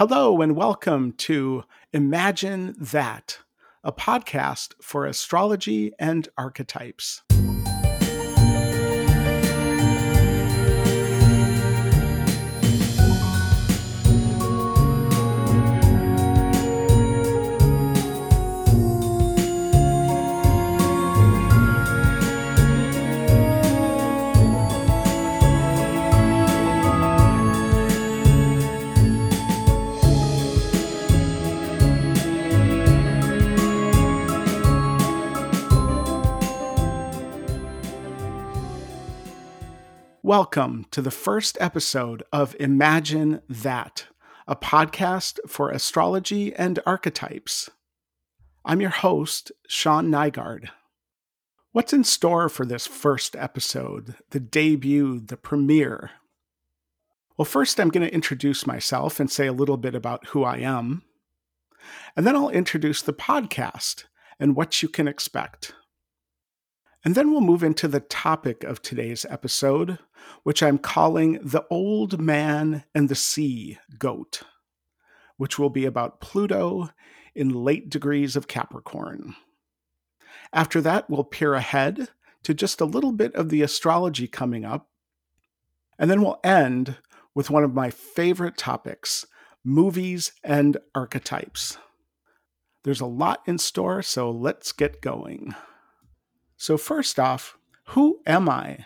Hello, and welcome to Imagine That, a podcast for astrology and archetypes. Welcome to the first episode of Imagine That, a podcast for astrology and archetypes. I'm your host, Shawn Nygaard. What's in store for this first episode, the debut, the premiere? Well, first, I'm going to introduce myself and say a little bit about who I am. And then I'll introduce the podcast and what you can expect. And then we'll move into the topic of today's episode, which I'm calling The Old Man and the Sea Goat, which will be about Pluto in late degrees of Capricorn. After that, we'll peer ahead to just a little bit of the astrology coming up. And then we'll end with one of my favorite topics movies and archetypes. There's a lot in store, so let's get going. So, first off, who am I?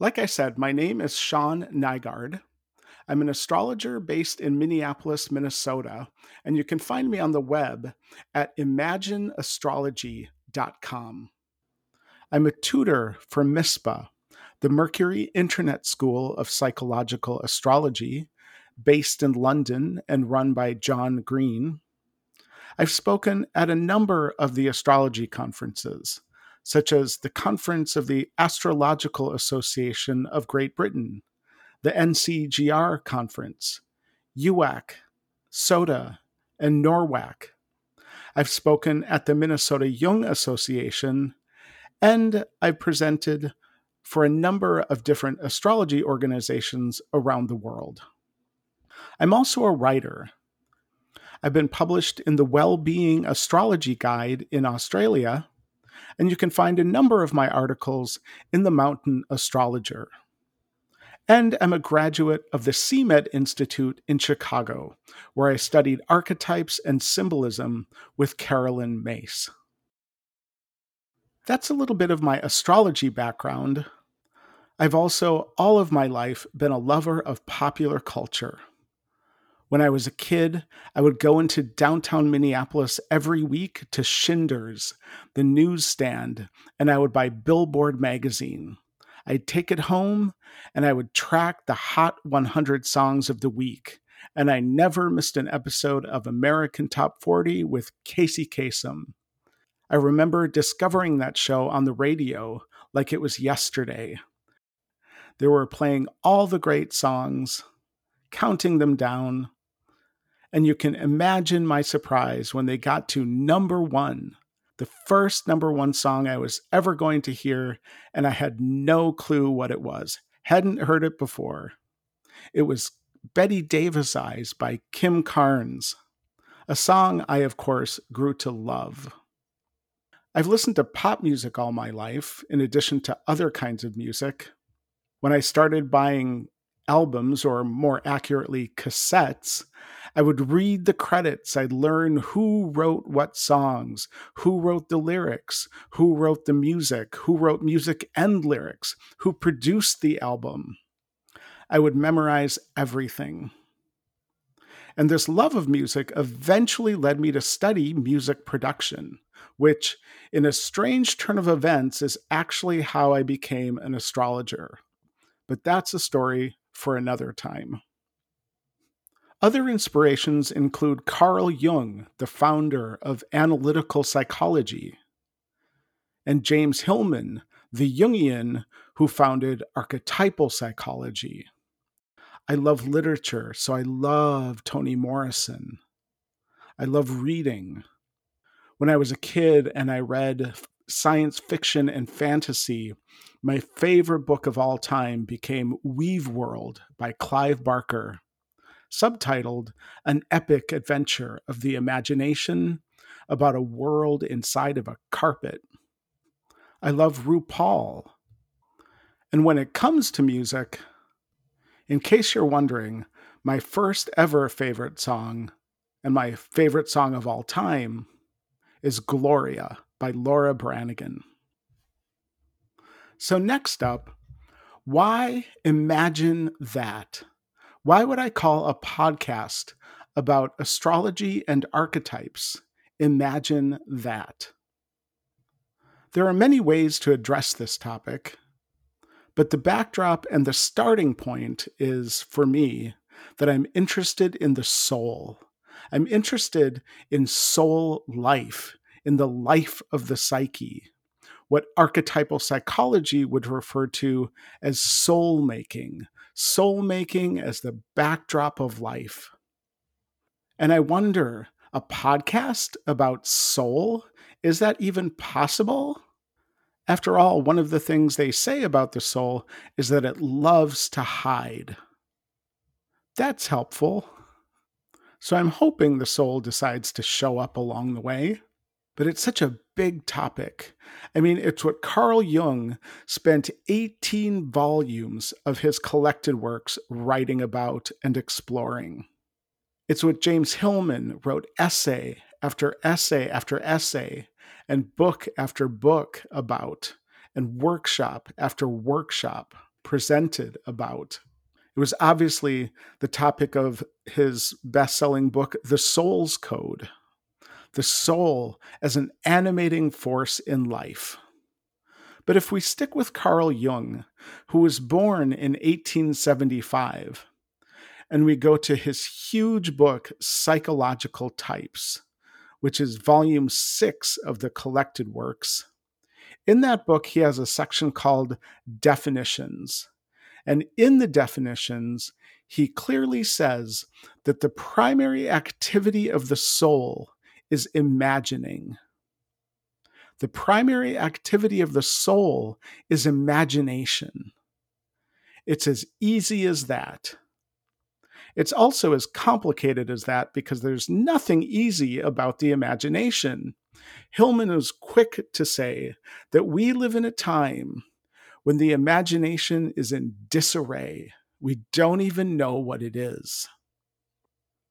Like I said, my name is Shawn Nygaard. I'm an astrologer based in Minneapolis, Minnesota, and you can find me on the web at imagineastrology.com. I'm a tutor for MISPA, the Mercury Internet School of Psychological Astrology, based in London and run by John Green. I've spoken at a number of the astrology conferences, such as the Conference of the Astrological Association of Great Britain, the NCGR Conference, UAC, SOTA, and NORWAC. I've spoken at the Minnesota Jung Association, and I've presented for a number of different astrology organizations around the world. I'm also a writer. I've been published in the Well-Being Astrology Guide in Australia and you can find a number of my articles in the Mountain Astrologer. And I'm a graduate of the CMED Institute in Chicago, where I studied archetypes and symbolism with Caroline Myss. That's a little bit of my astrology background. I've also, all of my life, been a lover of popular culture. When I was a kid, I would go into downtown Minneapolis every week to Shinders, the newsstand, and I would buy Billboard magazine. I'd take it home and I would track the Hot 100 songs of the week. And I never missed an episode of American Top 40 with Casey Kasem. I remember discovering that show on the radio like it was yesterday. They were playing all the great songs, counting them down, and you can imagine my surprise when they got to number one, the first number one song I was ever going to hear, and I had no clue what it was. Hadn't heard it before. It was Bette Davis Eyes by Kim Carnes, a song I, of course, grew to love. I've listened to pop music all my life, in addition to other kinds of music. When I started buying albums, or more accurately, cassettes, I would read the credits. I'd learn who wrote what songs, who wrote the lyrics, who wrote the music, who wrote music and lyrics, who produced the album. I would memorize everything. And this love of music eventually led me to study music production, which, in a strange turn of events, is actually how I became an astrologer. But that's a story for another time. Other inspirations include Carl Jung, the founder of analytical psychology, and James Hillman, the Jungian who founded archetypal psychology. I love literature, so I love Toni Morrison. I love reading. When I was a kid and I read science fiction and fantasy, my favorite book of all time became Weaveworld by Clive Barker. Subtitled An Epic Adventure of the Imagination about a world inside of a carpet. I love RuPaul. And when it comes to music, in case you're wondering, my first ever favorite song and my favorite song of all time is Gloria by Laura Branigan. So, next up, why imagine that? Why would I call a podcast about astrology and archetypes Imagine That? There are many ways to address this topic, but the backdrop and the starting point is, for me, that I'm interested in the soul. I'm interested in soul life, in the life of the psyche, what archetypal psychology would refer to as soul making, soul making as the backdrop of life. And I wonder a podcast about soul? Is that even possible? After all, one of the things they say about the soul is that it loves to hide. That's helpful. So I'm hoping the soul decides to show up along the way. But it's such a big topic. I mean, it's what Carl Jung spent 18 volumes of his collected works writing about and exploring. It's what James Hillman wrote essay after essay after essay and book after book about, and workshop after workshop presented about. It was obviously the topic of his best selling book, The Soul's Code the soul as an animating force in life. But if we stick with Carl Jung, who was born in 1875, and we go to his huge book, Psychological Types, which is volume six of the collected works. In that book, he has a section called Definitions. And in the definitions, he clearly says that the primary activity of the soul is imagining. The primary activity of the soul is imagination. It's as easy as that. It's also as complicated as that because there's nothing easy about the imagination. Hillman is quick to say that we live in a time when the imagination is in disarray. We don't even know what it is.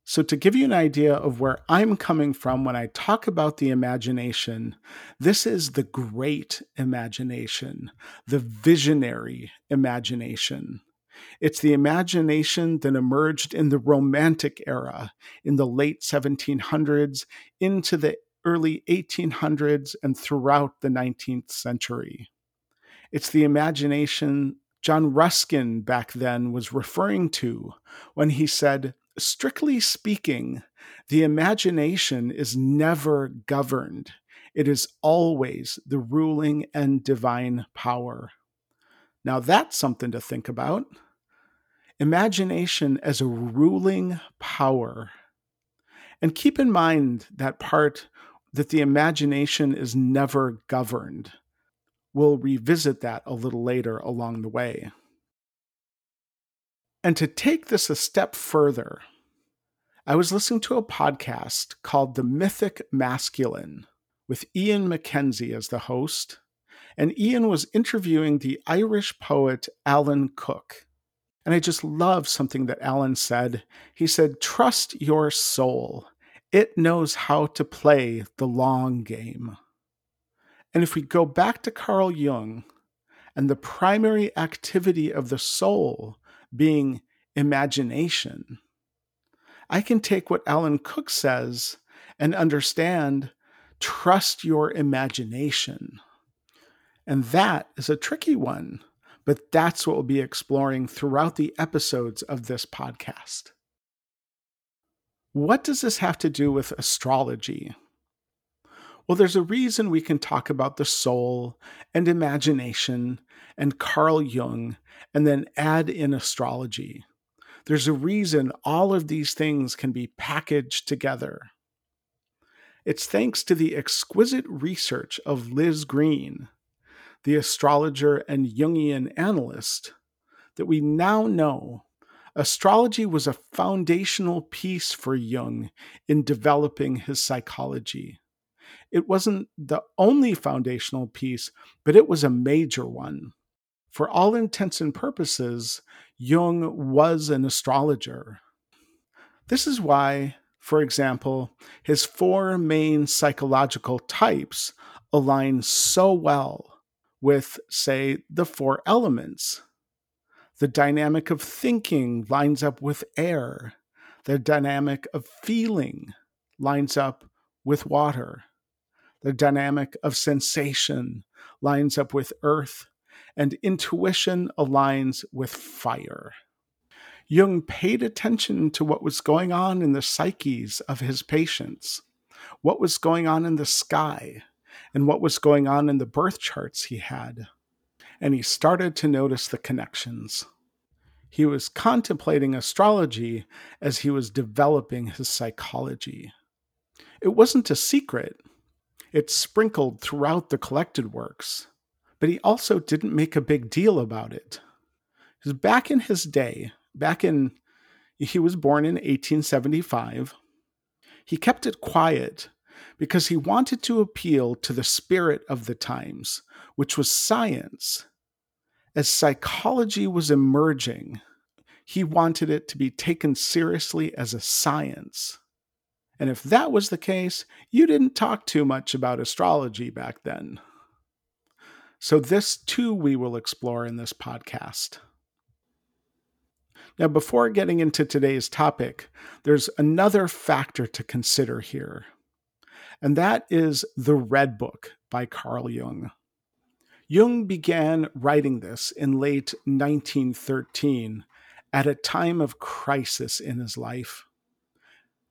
So, to give you an idea of where I'm coming from when I talk about the imagination, this is the great imagination, the visionary imagination. It's the imagination that emerged in the Romantic era in the late 1700s into the early 1800s and throughout the 19th century. It's the imagination John Ruskin back then was referring to when he said, strictly speaking, the imagination is never governed. It is always the ruling and divine power. Now, that's something to think about imagination as a ruling power. And keep in mind that part that the imagination is never governed. We'll revisit that a little later along the way. And to take this a step further, I was listening to a podcast called The Mythic Masculine with Ian MacKenzie as the host, and Ian was interviewing the Irish poet Alan Cook. And I just love something that Alan said. He said, Trust your soul. It knows how to play the long game. And if we go back to Carl Jung and the primary activity of the soul being imagination, I can take what Alan Cook says and understand trust your imagination. And that is a tricky one but that's what we'll be exploring throughout the episodes of this podcast. What does this have to do with astrology? Well, there's a reason we can talk about the soul and imagination and Carl Jung and then add in astrology. There's a reason all of these things can be packaged together. It's thanks to the exquisite research of Liz Greene, the astrologer and Jungian analyst, that we now know Astrology was a foundational piece for Jung in developing his psychology. It wasn't the only foundational piece, but it was a major one. For all intents and purposes, Jung was an astrologer. This is why, for example, his four main psychological types align so well with, say, the four elements. The dynamic of thinking lines up with air. The dynamic of feeling lines up with water. The dynamic of sensation lines up with earth. And intuition aligns with fire. Jung paid attention to what was going on in the psyches of his patients, what was going on in the sky, and what was going on in the birth charts he had. And he started to notice the connections. He was contemplating astrology as he was developing his psychology. It wasn't a secret, it sprinkled throughout the collected works, but he also didn't make a big deal about it. Because back in his day, back in, he was born in 1875, he kept it quiet because he wanted to appeal to the spirit of the times, which was science. As psychology was emerging, he wanted it to be taken seriously as a science. And if that was the case, you didn't talk too much about astrology back then. So, this too we will explore in this podcast. Now, before getting into today's topic, there's another factor to consider here, and that is The Red Book by Carl Jung. Jung began writing this in late 1913 at a time of crisis in his life.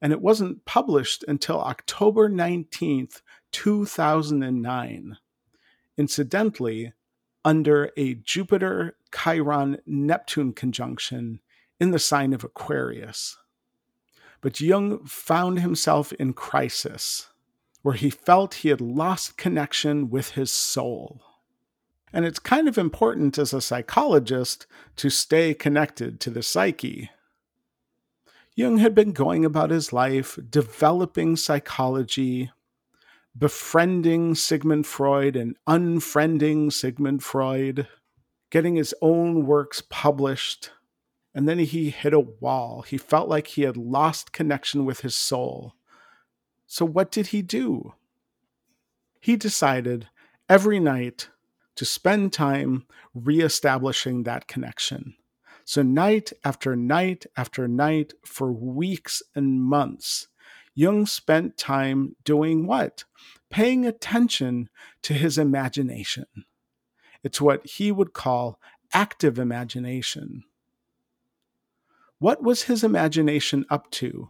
And it wasn't published until October 19th, 2009. Incidentally, under a Jupiter Chiron Neptune conjunction in the sign of Aquarius. But Jung found himself in crisis, where he felt he had lost connection with his soul. And it's kind of important as a psychologist to stay connected to the psyche. Jung had been going about his life developing psychology, befriending Sigmund Freud and unfriending Sigmund Freud, getting his own works published, and then he hit a wall. He felt like he had lost connection with his soul. So, what did he do? He decided every night to spend time reestablishing that connection. So, night after night after night, for weeks and months, Jung spent time doing what? Paying attention to his imagination. It's what he would call active imagination. What was his imagination up to?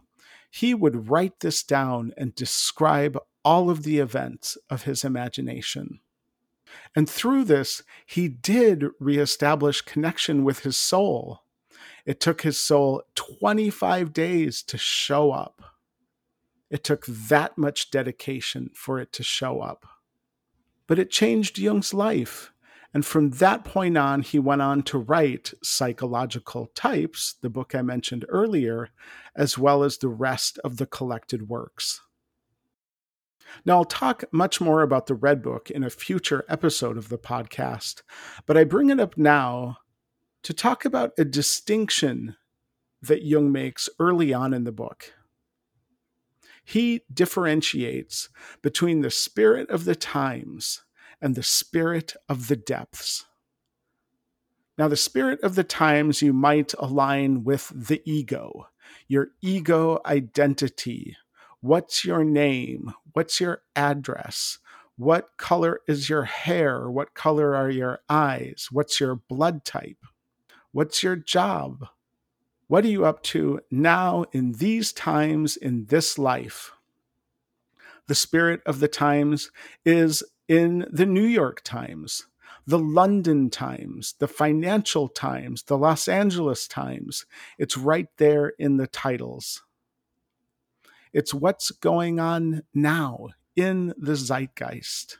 He would write this down and describe all of the events of his imagination. And through this, he did reestablish connection with his soul. It took his soul 25 days to show up. It took that much dedication for it to show up. But it changed Jung's life. And from that point on, he went on to write Psychological Types, the book I mentioned earlier, as well as the rest of the collected works. Now, I'll talk much more about the Red Book in a future episode of the podcast, but I bring it up now to talk about a distinction that Jung makes early on in the book. He differentiates between the spirit of the times and the spirit of the depths. Now, the spirit of the times you might align with the ego, your ego identity. What's your name? What's your address? What color is your hair? What color are your eyes? What's your blood type? What's your job? What are you up to now in these times in this life? The spirit of the times is in the New York Times, the London Times, the Financial Times, the Los Angeles Times. It's right there in the titles. It's what's going on now in the zeitgeist.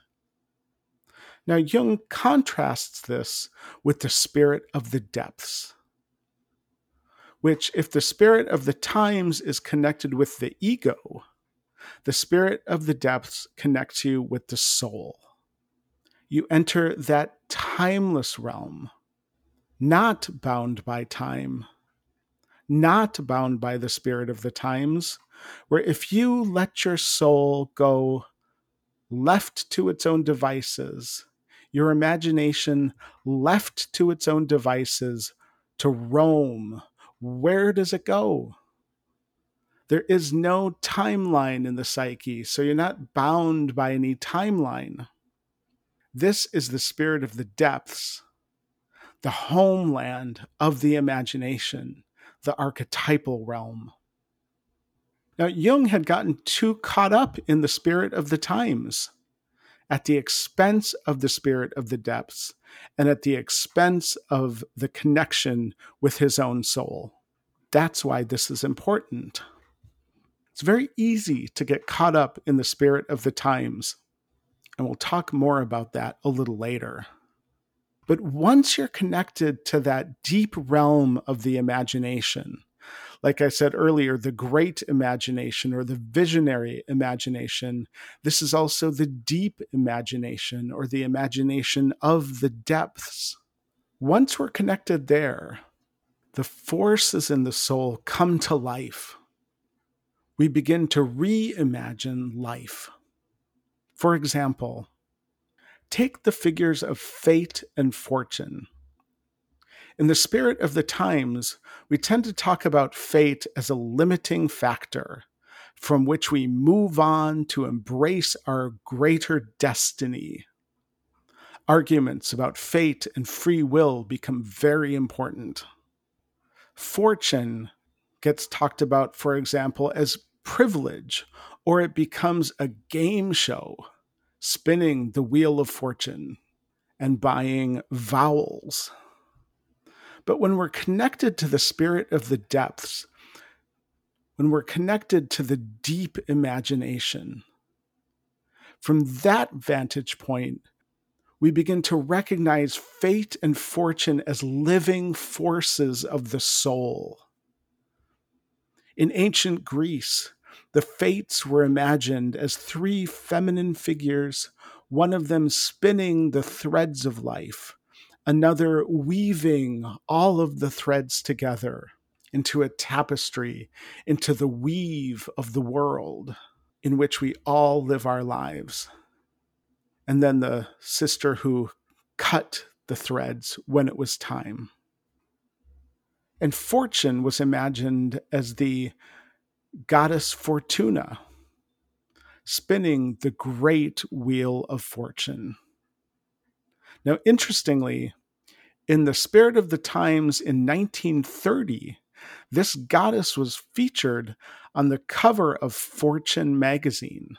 Now, Jung contrasts this with the spirit of the depths. Which, if the spirit of the times is connected with the ego, the spirit of the depths connects you with the soul. You enter that timeless realm, not bound by time, not bound by the spirit of the times, where if you let your soul go left to its own devices, your imagination left to its own devices to roam, where does it go? There is no timeline in the psyche, so you're not bound by any timeline. This is the spirit of the depths, the homeland of the imagination, the archetypal realm. Now, Jung had gotten too caught up in the spirit of the times at the expense of the spirit of the depths and at the expense of the connection with his own soul. That's why this is important. It's very easy to get caught up in the spirit of the times, and we'll talk more about that a little later. But once you're connected to that deep realm of the imagination, like I said earlier, the great imagination or the visionary imagination. This is also the deep imagination or the imagination of the depths. Once we're connected there, the forces in the soul come to life. We begin to reimagine life. For example, take the figures of fate and fortune. In the spirit of the times, we tend to talk about fate as a limiting factor from which we move on to embrace our greater destiny. Arguments about fate and free will become very important. Fortune gets talked about, for example, as privilege, or it becomes a game show, spinning the wheel of fortune and buying vowels. But when we're connected to the spirit of the depths, when we're connected to the deep imagination, from that vantage point, we begin to recognize fate and fortune as living forces of the soul. In ancient Greece, the fates were imagined as three feminine figures, one of them spinning the threads of life, another weaving all of the threads together into a tapestry, into the weave of the world in which we all live our lives. And then the sister who cut the threads when it was time. And fortune was imagined as the goddess Fortuna, spinning the great wheel of fortune. Now, interestingly, in the spirit of the times in 1930, this goddess was featured on the cover of Fortune magazine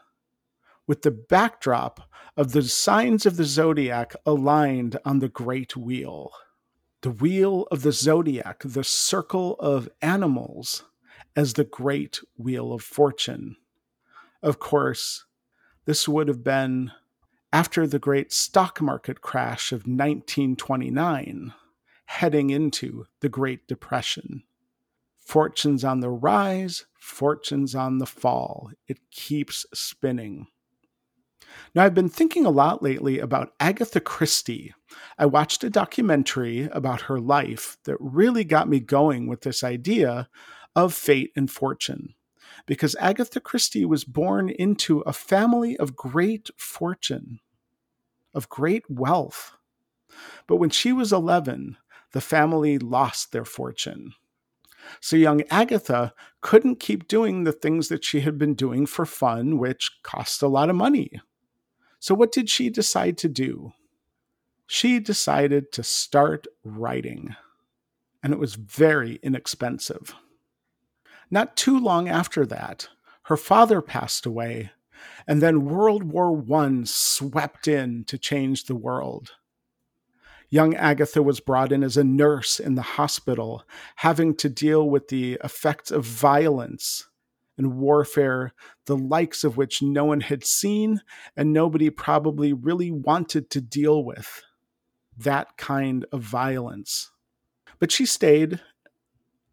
with the backdrop of the signs of the zodiac aligned on the great wheel. The wheel of the zodiac, the circle of animals, as the great wheel of fortune. Of course, this would have been after the great stock market crash of 1929, heading into the Great Depression. Fortunes on the rise, fortunes on the fall. It keeps spinning. Now, I've been thinking a lot lately about Agatha Christie. I watched a documentary about her life that really got me going with this idea of fate and fortune because Agatha Christie was born into a family of great fortune, of great wealth. But when she was 11, the family lost their fortune. So young Agatha couldn't keep doing the things that she had been doing for fun, which cost a lot of money. So, what did she decide to do? She decided to start writing, and it was very inexpensive. Not too long after that, her father passed away, and then World War I swept in to change the world. Young Agatha was brought in as a nurse in the hospital, having to deal with the effects of violence and warfare, the likes of which no one had seen and nobody probably really wanted to deal with. That kind of violence. But she stayed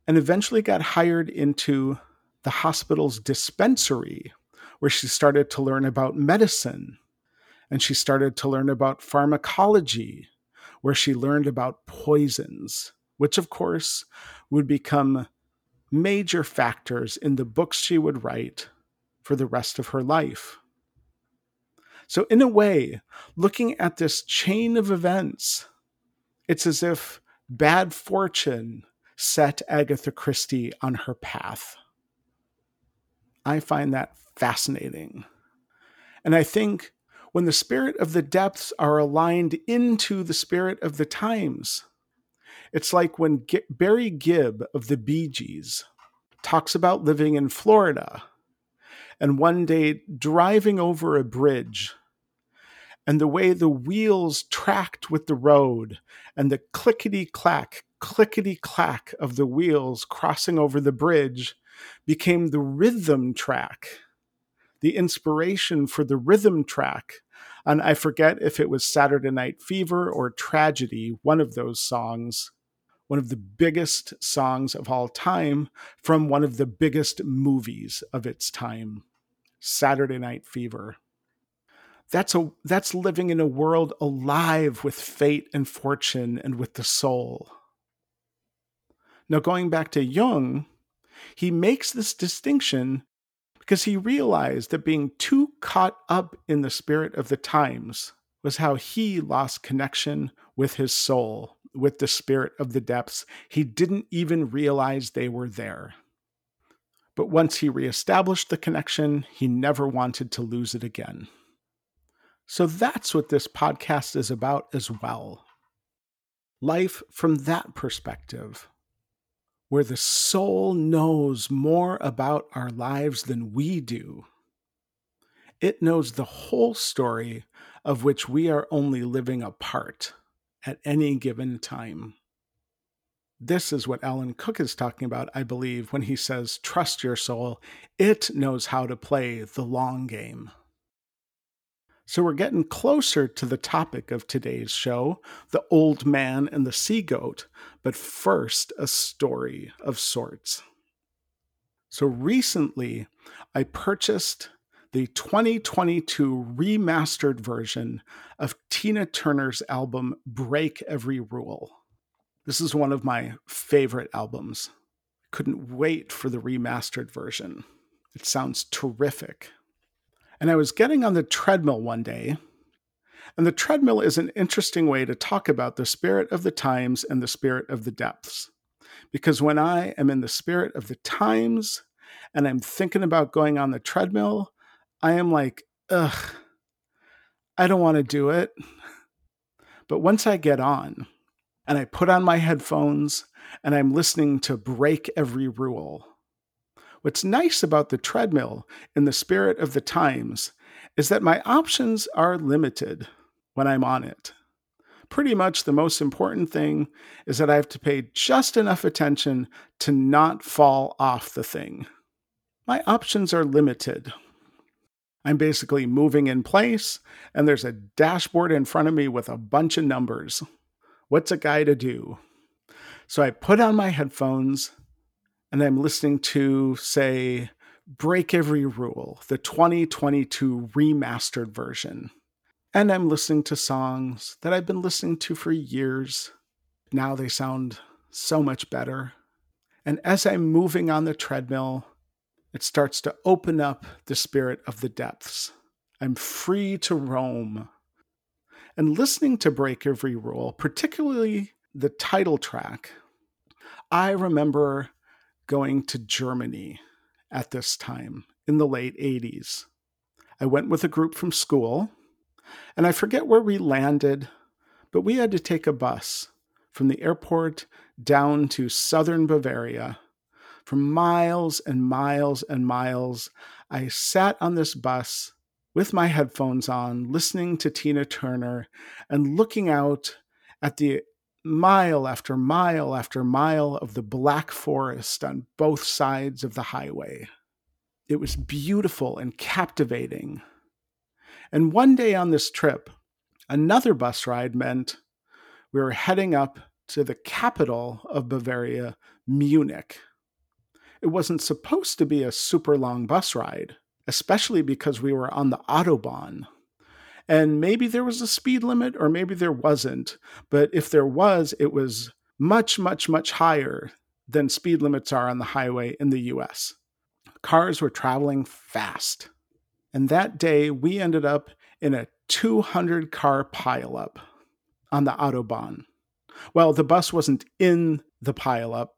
and eventually got hired into the hospital's dispensary, where she started to learn about medicine and she started to learn about pharmacology, where she learned about poisons, which of course would become major factors in the books she would write for the rest of her life. So, in a way, looking at this chain of events, it's as if bad fortune set Agatha Christie on her path. I find that fascinating. And I think when the spirit of the depths are aligned into the spirit of the times, it's like when G- Barry Gibb of the Bee Gees talks about living in Florida and one day driving over a bridge and the way the wheels tracked with the road and the clickety clack, clickety clack of the wheels crossing over the bridge became the rhythm track, the inspiration for the rhythm track. And I forget if it was Saturday Night Fever or Tragedy, one of those songs, one of the biggest songs of all time from one of the biggest movies of its time, Saturday Night Fever that's a that's living in a world alive with fate and fortune and with the soul now going back to jung he makes this distinction because he realized that being too caught up in the spirit of the times was how he lost connection with his soul with the spirit of the depths. He didn't even realize they were there. But once he reestablished the connection he never wanted to lose it again. So that's what this podcast is about as well. Life from that perspective, where the soul knows more about our lives than we do. It knows the whole story of which we are only living a part at any given time. This is what Alan Cook is talking about, I believe, when he says, Trust your soul. It knows how to play the long game. So we're getting closer to the topic of today's show the old man and the sea goat, but first, a story of sorts. So recently, I purchased the 2022 remastered version of Tina Turner's album Break Every Rule. This is one of my favorite albums. Couldn't wait for the remastered version. It sounds terrific. And I was getting on the treadmill one day. And the treadmill is an interesting way to talk about the spirit of the times and the spirit of the depths. Because when I am in the spirit of the times and I'm thinking about going on the treadmill, I am like, ugh, I don't want to do it. But once I get on and I put on my headphones and I'm listening to Break Every Rule, What's nice about the treadmill in the spirit of the times is that my options are limited when I'm on it. Pretty much the most important thing is that I have to pay just enough attention to not fall off the thing. My options are limited. I'm basically moving in place, and there's a dashboard in front of me with a bunch of numbers. What's a guy to do? So I put on my headphones and I'm listening to, say, Break Every Rule, the 2022 remastered version. And I'm listening to songs that I've been listening to for years. Now they sound so much better. And as I'm moving on the treadmill, it starts to open up the spirit of the depths. I'm free to roam. And listening to Break Every Rule, particularly the title track, I remember going to Germany at this time in the late 80s. I went with a group from school, and I forget where we landed, but we had to take a bus from the airport down to southern Bavaria. For miles and miles and miles, I sat on this bus with my headphones on, listening to Tina Turner and looking out at the mile after mile after mile of the black forest on both sides of the highway. It was beautiful and captivating. And one day on this trip, another bus ride meant we were heading up to the capital of Bavaria, Munich. It wasn't supposed to be a super long bus ride, especially because we were on the Autobahn. And maybe there was a speed limit, or maybe there wasn't. But if there was, it was much, much, much higher than speed limits are on the highway in the US. Cars were traveling fast. And that day, we ended up in a 200 car pileup on the Autobahn. Well, the bus wasn't in the pileup,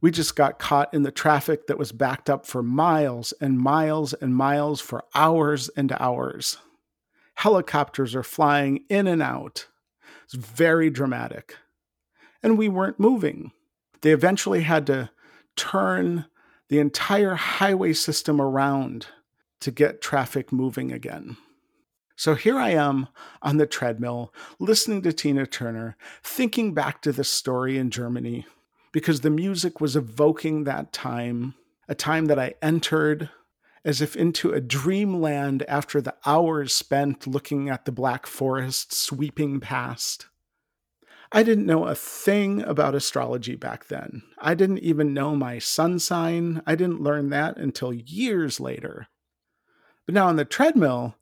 we just got caught in the traffic that was backed up for miles and miles and miles for hours and hours. Helicopters are flying in and out. It's very dramatic. And we weren't moving. They eventually had to turn the entire highway system around to get traffic moving again. So here I am on the treadmill, listening to Tina Turner, thinking back to the story in Germany because the music was evoking that time, a time that I entered as if into a dreamland after the hours spent looking at the Black Forest sweeping past. I didn't know a thing about astrology back then. I didn't even know my sun sign. I didn't learn that until years later. But now on the treadmill,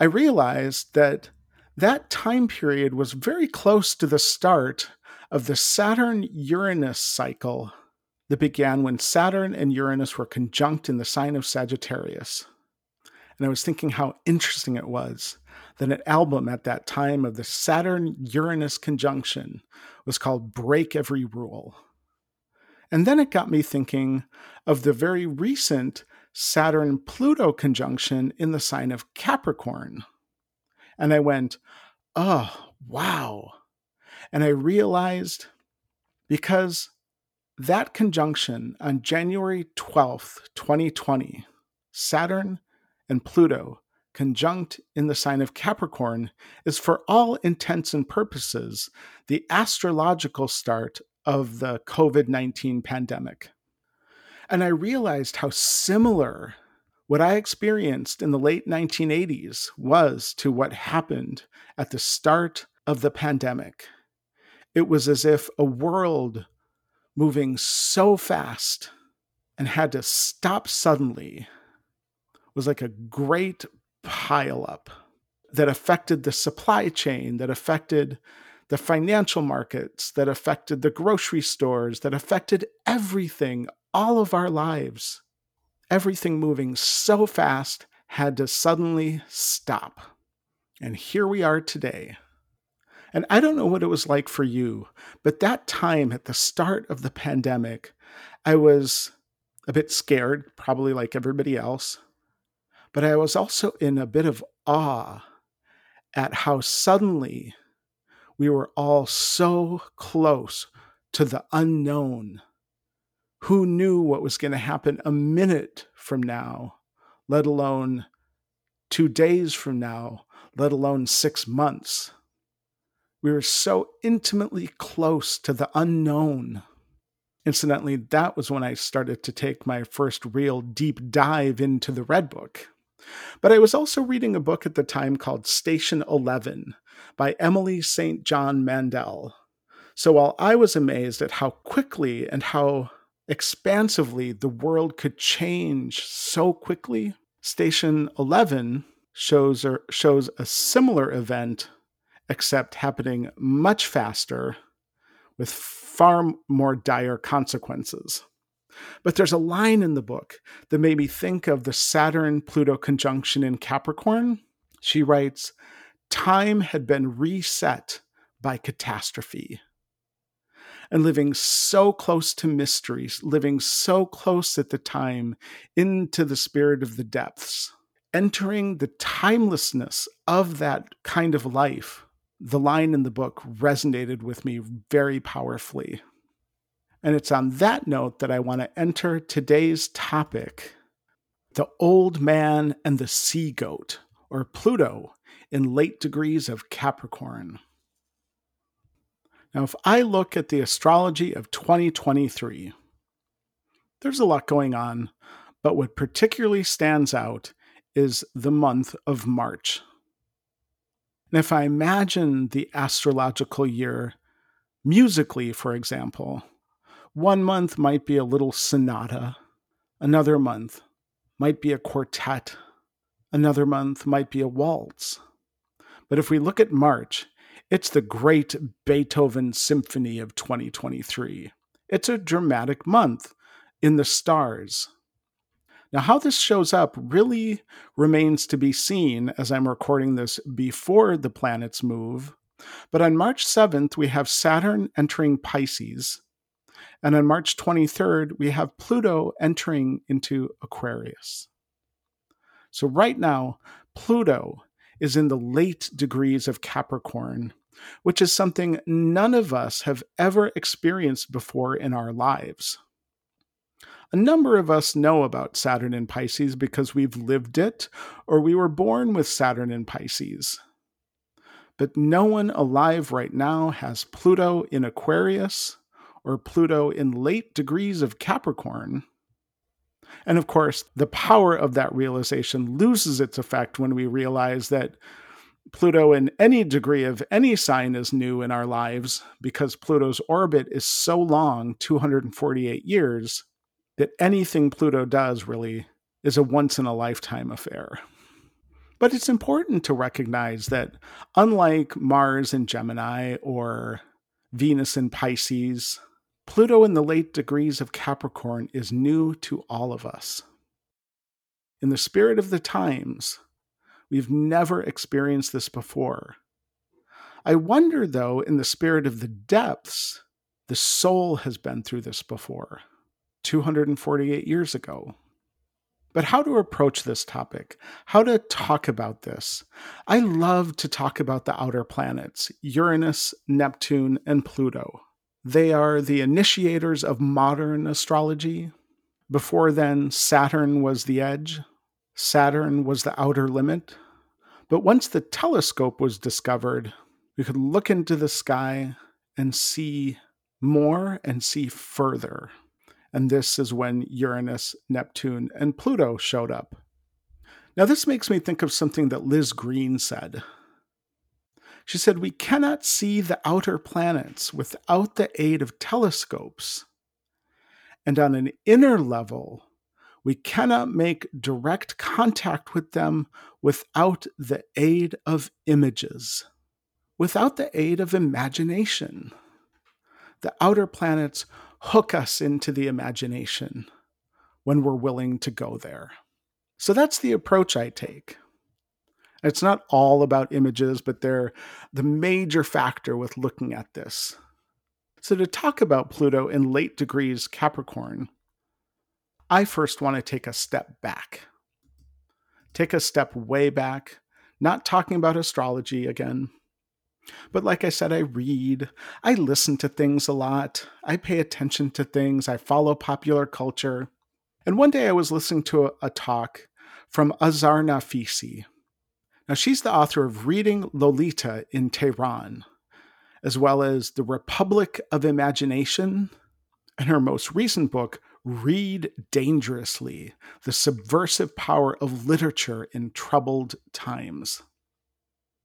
I realized that that time period was very close to the start of the Saturn Uranus cycle that began when Saturn and Uranus were conjunct in the sign of Sagittarius. And I was thinking how interesting it was that an album at that time of the Saturn Uranus conjunction was called Break Every Rule. And then it got me thinking of the very recent Saturn Pluto conjunction in the sign of Capricorn. And I went, oh, wow. And I realized because that conjunction on January 12th, 2020, Saturn and Pluto conjunct in the sign of Capricorn is for all intents and purposes the astrological start of the COVID 19 pandemic. And I realized how similar what I experienced in the late 1980s was to what happened at the start of the pandemic. It was as if a world moving so fast and had to stop suddenly was like a great pileup that affected the supply chain, that affected the financial markets, that affected the grocery stores, that affected everything, all of our lives. Everything moving so fast had to suddenly stop. And here we are today. And I don't know what it was like for you, but that time at the start of the pandemic, I was a bit scared, probably like everybody else. But I was also in a bit of awe at how suddenly we were all so close to the unknown. Who knew what was going to happen a minute from now, let alone two days from now, let alone six months? We were so intimately close to the unknown. Incidentally, that was when I started to take my first real deep dive into the Red Book. But I was also reading a book at the time called Station 11 by Emily St. John Mandel. So while I was amazed at how quickly and how expansively the world could change so quickly, Station 11 shows, shows a similar event except happening much faster with far more dire consequences. But there's a line in the book that made me think of the Saturn Pluto conjunction in Capricorn. She writes, Time had been reset by catastrophe. And living so close to mysteries, living so close at the time into the spirit of the depths, entering the timelessness of that kind of life the line in the book resonated with me very powerfully. And it's on that note that I want to enter today's topic the old man and the sea goat, or Pluto in late degrees of Capricorn. Now, if I look at the astrology of 2023, there's a lot going on, but what particularly stands out is the month of March. And if I imagine the astrological year Musically, for example, one month might be a little sonata, another month might be a quartet, another month might be a waltz. But if we look at March, it's the great Beethoven Symphony of 2023. It's a dramatic month in the stars. Now, how this shows up really remains to be seen as I'm recording this before the planets move. But on March 7th, we have Saturn entering Pisces. And on March 23rd, we have Pluto entering into Aquarius. So, right now, Pluto is in the late degrees of Capricorn, which is something none of us have ever experienced before in our lives. A number of us know about Saturn in Pisces because we've lived it or we were born with Saturn in Pisces. But no one alive right now has Pluto in Aquarius or Pluto in late degrees of Capricorn. And of course, the power of that realization loses its effect when we realize that Pluto in any degree of any sign is new in our lives because Pluto's orbit is so long 248 years that anything Pluto does really is a once in a lifetime affair. But it's important to recognize that unlike Mars in Gemini or Venus in Pisces, Pluto in the late degrees of Capricorn is new to all of us. In the spirit of the times, we've never experienced this before. I wonder, though, in the spirit of the depths, the soul has been through this before. 248 years ago. But how to approach this topic, how to talk about this. I love to talk about the outer planets Uranus, Neptune, and Pluto. They are the initiators of modern astrology. Before then, Saturn was the edge, Saturn was the outer limit. But once the telescope was discovered, we could look into the sky and see more and see further. And this is when Uranus, Neptune, and Pluto showed up. Now, this makes me think of something that Liz Greene said. She said, We cannot see the outer planets without the aid of telescopes. And on an inner level, we cannot make direct contact with them without the aid of images, without the aid of imagination. The outer planets hook us into the imagination when we're willing to go there. So that's the approach I take. It's not all about images, but they're the major factor with looking at this. So, to talk about Pluto in late degrees Capricorn, I first want to take a step back. Take a step way back, not talking about astrology again, but like I said, I read, I listen to things a lot, I pay attention to things, I follow popular culture. And one day I was listening to a, a talk from Azar Nafisi. Now, she's the author of Reading Lolita in Tehran, as well as The Republic of Imagination, and her most recent book, Read Dangerously The Subversive Power of Literature in Troubled Times.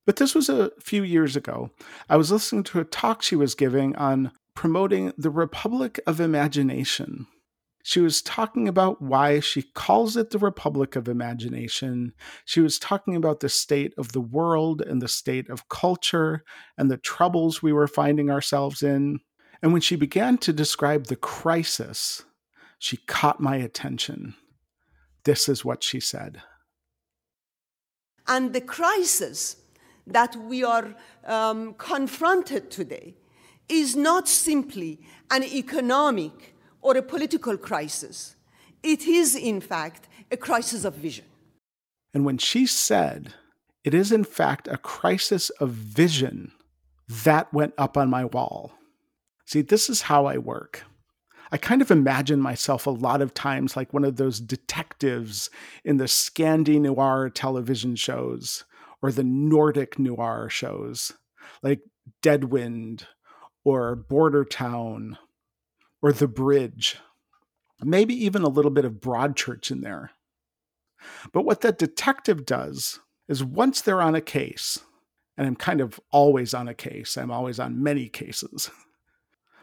But this was a few years ago. I was listening to a talk she was giving on promoting the Republic of Imagination. She was talking about why she calls it the Republic of Imagination. She was talking about the state of the world and the state of culture and the troubles we were finding ourselves in. And when she began to describe the crisis, she caught my attention. This is what she said. And the crisis that we are um, confronted today is not simply an economic or a political crisis. It is, in fact, a crisis of vision. And when she said, it is in fact a crisis of vision, that went up on my wall. See, this is how I work. I kind of imagine myself a lot of times like one of those detectives in the Scandi noir television shows or the Nordic noir shows like Deadwind or Border Town or The Bridge, maybe even a little bit of Broadchurch in there. But what that detective does is once they're on a case, and I'm kind of always on a case, I'm always on many cases.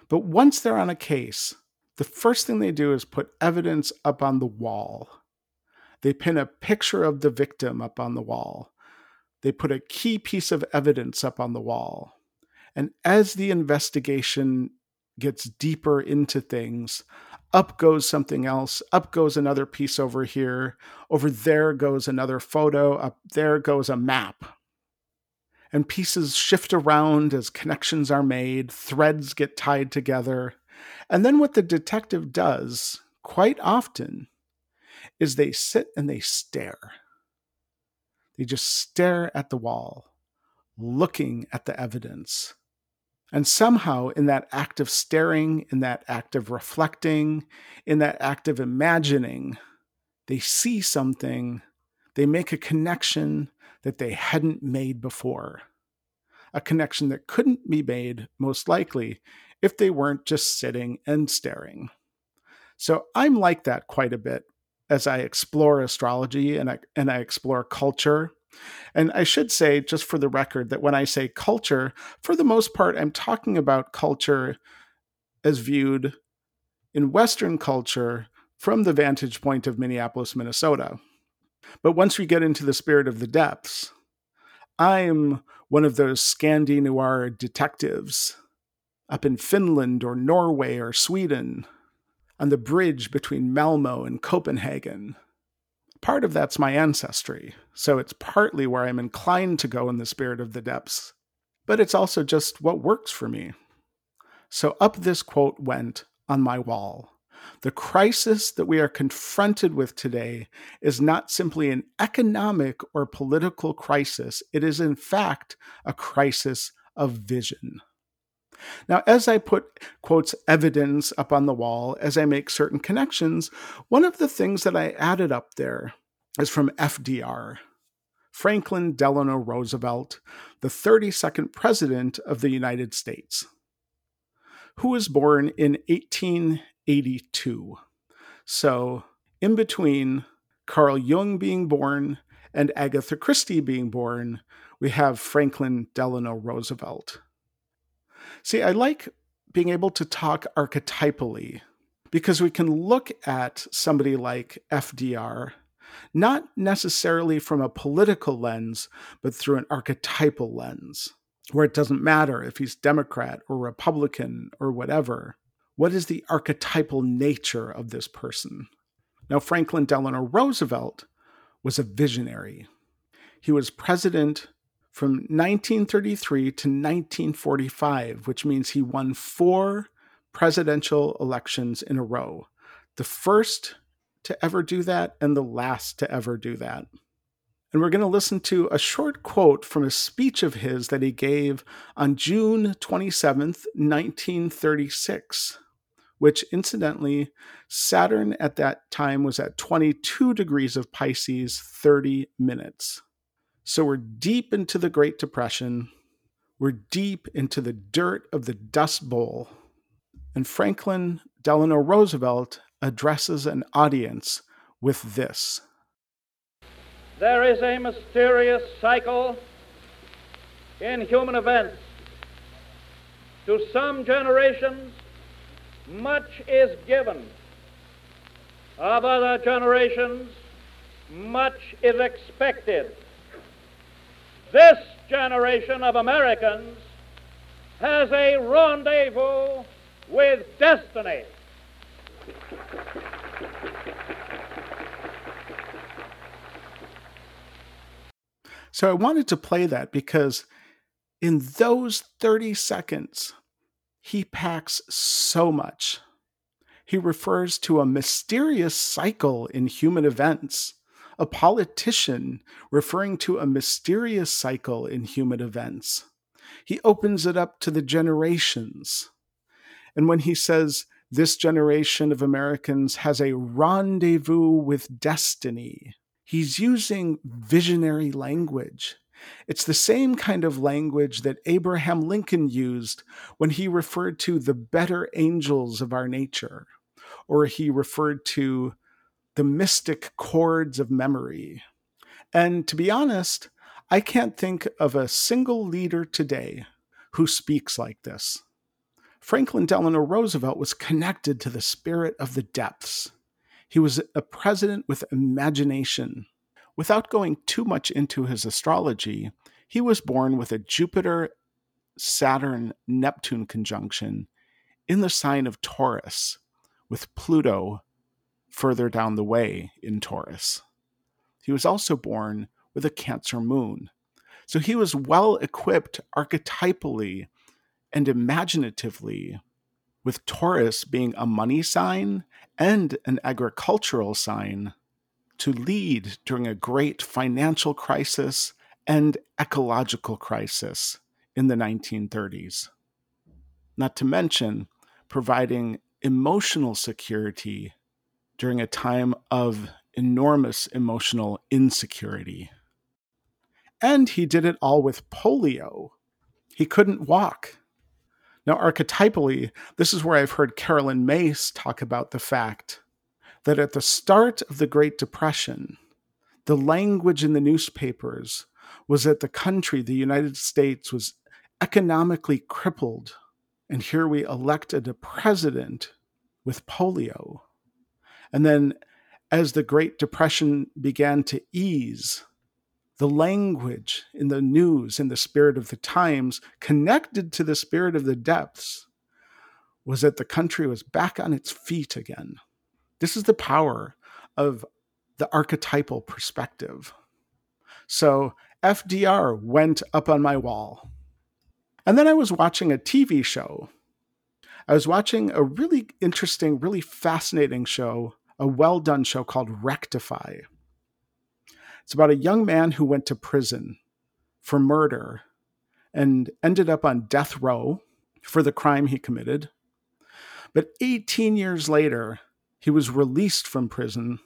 But once they're on a case, the first thing they do is put evidence up on the wall. They pin a picture of the victim up on the wall. They put a key piece of evidence up on the wall. And as the investigation gets deeper into things, up goes something else, up goes another piece over here, over there goes another photo, up there goes a map. And pieces shift around as connections are made, threads get tied together. And then what the detective does, quite often, is they sit and they stare. They just stare at the wall, looking at the evidence. And somehow, in that act of staring, in that act of reflecting, in that act of imagining, they see something, they make a connection that they hadn't made before. A connection that couldn't be made, most likely, if they weren't just sitting and staring. So I'm like that quite a bit as I explore astrology and I, and I explore culture and I should say, just for the record, that when I say culture, for the most part, I'm talking about culture as viewed in Western culture from the vantage point of Minneapolis, Minnesota. But once we get into the spirit of the depths, I'm one of those Scandi noir detectives up in Finland or Norway or Sweden on the bridge between Malmo and Copenhagen part of that's my ancestry. So it's partly where I'm inclined to go in the spirit of the depths, but it's also just what works for me. So up this quote went on my wall. The crisis that we are confronted with today is not simply an economic or political crisis, it is in fact a crisis of vision. Now, as I put quotes evidence up on the wall, as I make certain connections, one of the things that I added up there is from FDR, Franklin Delano Roosevelt, the 32nd President of the United States, who was born in 1882. So, in between Carl Jung being born and Agatha Christie being born, we have Franklin Delano Roosevelt. See, I like being able to talk archetypally because we can look at somebody like FDR, not necessarily from a political lens, but through an archetypal lens, where it doesn't matter if he's Democrat or Republican or whatever. What is the archetypal nature of this person? Now, Franklin Delano Roosevelt was a visionary. He was president from 1933 to 1945, which means he won four presidential elections in a row. The first to ever do that and the last to ever do that. And we're going to listen to a short quote from a speech of his that he gave on June 27th, 1936, which incidentally, Saturn at that time was at 22 degrees of Pisces, 30 minutes. So we're deep into the Great Depression. We're deep into the dirt of the Dust Bowl. And Franklin Delano Roosevelt addresses an audience with this There is a mysterious cycle in human events. To some generations, much is given. Of other generations, much is expected. This generation of Americans has a rendezvous with destiny. So I wanted to play that because in those 30 seconds, he packs so much. He refers to a mysterious cycle in human events a politician referring to a mysterious cycle in human events. He opens it up to the generations. And when he says, this generation of Americans has a rendezvous with destiny, he's using visionary language. It's the same kind of language that Abraham Lincoln used when he referred to the better angels of our nature, or he referred to the mystic chords of memory. And to be honest, I can't think of a single leader today who speaks like this. Franklin Delano Roosevelt was connected to the spirit of the depths. He was a president with imagination. Without going too much into his astrology, he was born with a Jupiter Saturn Neptune conjunction in the sign of Taurus, with Pluto further down the way in Taurus. He was also born with a Cancer moon. So he was well equipped archetypally and imaginatively, with Taurus being a money sign and an agricultural sign, to lead during a great financial crisis and ecological crisis in the 1930s. Not to mention providing emotional security during a time of enormous emotional insecurity. And he did it all with polio. He couldn't walk. Now, archetypally, this is where I've heard Caroline Myss talk about the fact that at the start of the Great Depression, the language in the newspapers was that the country, the United States, was economically crippled. And here we elected a president with polio. And then, as the Great Depression began to ease, the language in the news, in the spirit of the times, connected to the spirit of the depths, was that the country was back on its feet again. This is the power of the archetypal perspective. So FDR went up on my wall. And then I was watching a TV show. I was watching a really interesting, really fascinating show, a well done show called Rectify. It's about a young man who went to prison for murder and ended up on death row for the crime he committed. But 18 years later, he was released from prison,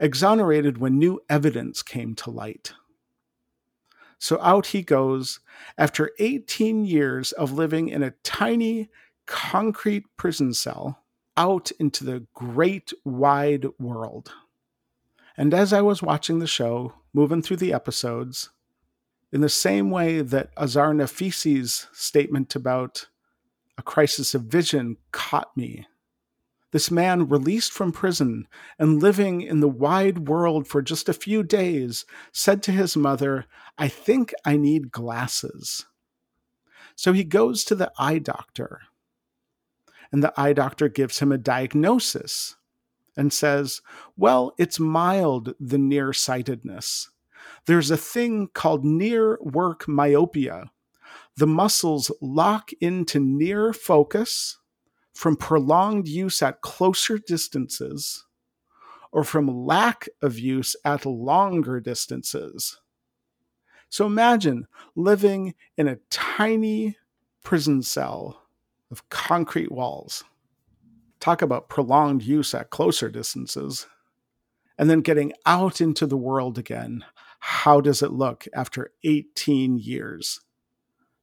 exonerated when new evidence came to light. So out he goes after 18 years of living in a tiny concrete prison cell out into the great wide world. And as I was watching the show, moving through the episodes, in the same way that Azar Nafisi's statement about a crisis of vision caught me, this man released from prison and living in the wide world for just a few days said to his mother, I think I need glasses. So he goes to the eye doctor, and the eye doctor gives him a diagnosis and says, Well, it's mild, the nearsightedness. There's a thing called near work myopia. The muscles lock into near focus from prolonged use at closer distances or from lack of use at longer distances. So imagine living in a tiny prison cell of concrete walls talk about prolonged use at closer distances. And then getting out into the world again. How does it look after 18 years?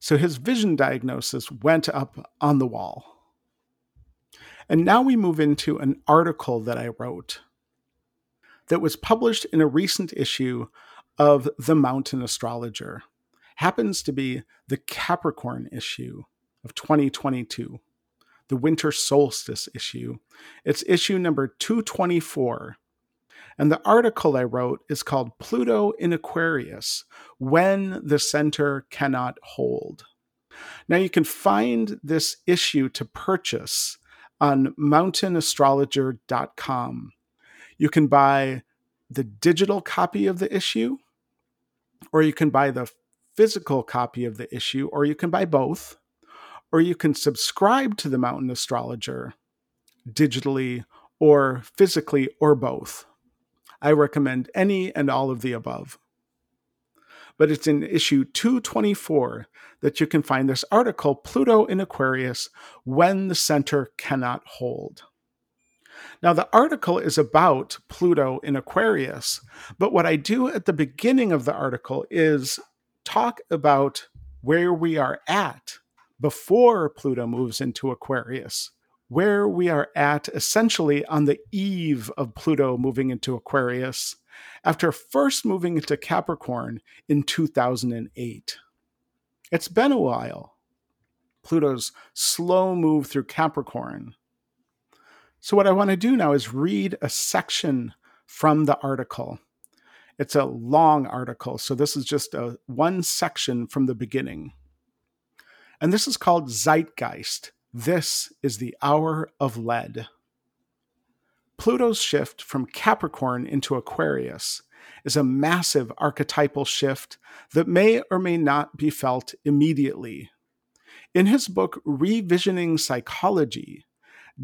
So his vision diagnosis went up on the wall. And now we move into an article that I wrote that was published in a recent issue of The Mountain Astrologer. Happens to be the Capricorn issue of 2022 the winter solstice issue. It's issue number 224. And the article I wrote is called Pluto in Aquarius When the Center Cannot Hold. Now, you can find this issue to purchase on mountainastrologer.com. You can buy the digital copy of the issue, or you can buy the physical copy of the issue, or you can buy both or you can subscribe to the Mountain Astrologer digitally or physically or both. I recommend any and all of the above. But it's in issue 224 that you can find this article Pluto in Aquarius When the Center Cannot Hold. Now, the article is about Pluto in Aquarius, but what I do at the beginning of the article is talk about where we are at before Pluto moves into Aquarius, where we are at essentially on the eve of Pluto moving into Aquarius after first moving into Capricorn in 2008. It's been a while. Pluto's slow move through Capricorn. So, what I want to do now is read a section from the article. It's a long article, so this is just a one section from the beginning. And this is called Zeitgeist. This is the hour of lead. Pluto's shift from Capricorn into Aquarius is a massive archetypal shift that may or may not be felt immediately. In his book Revisioning Psychology,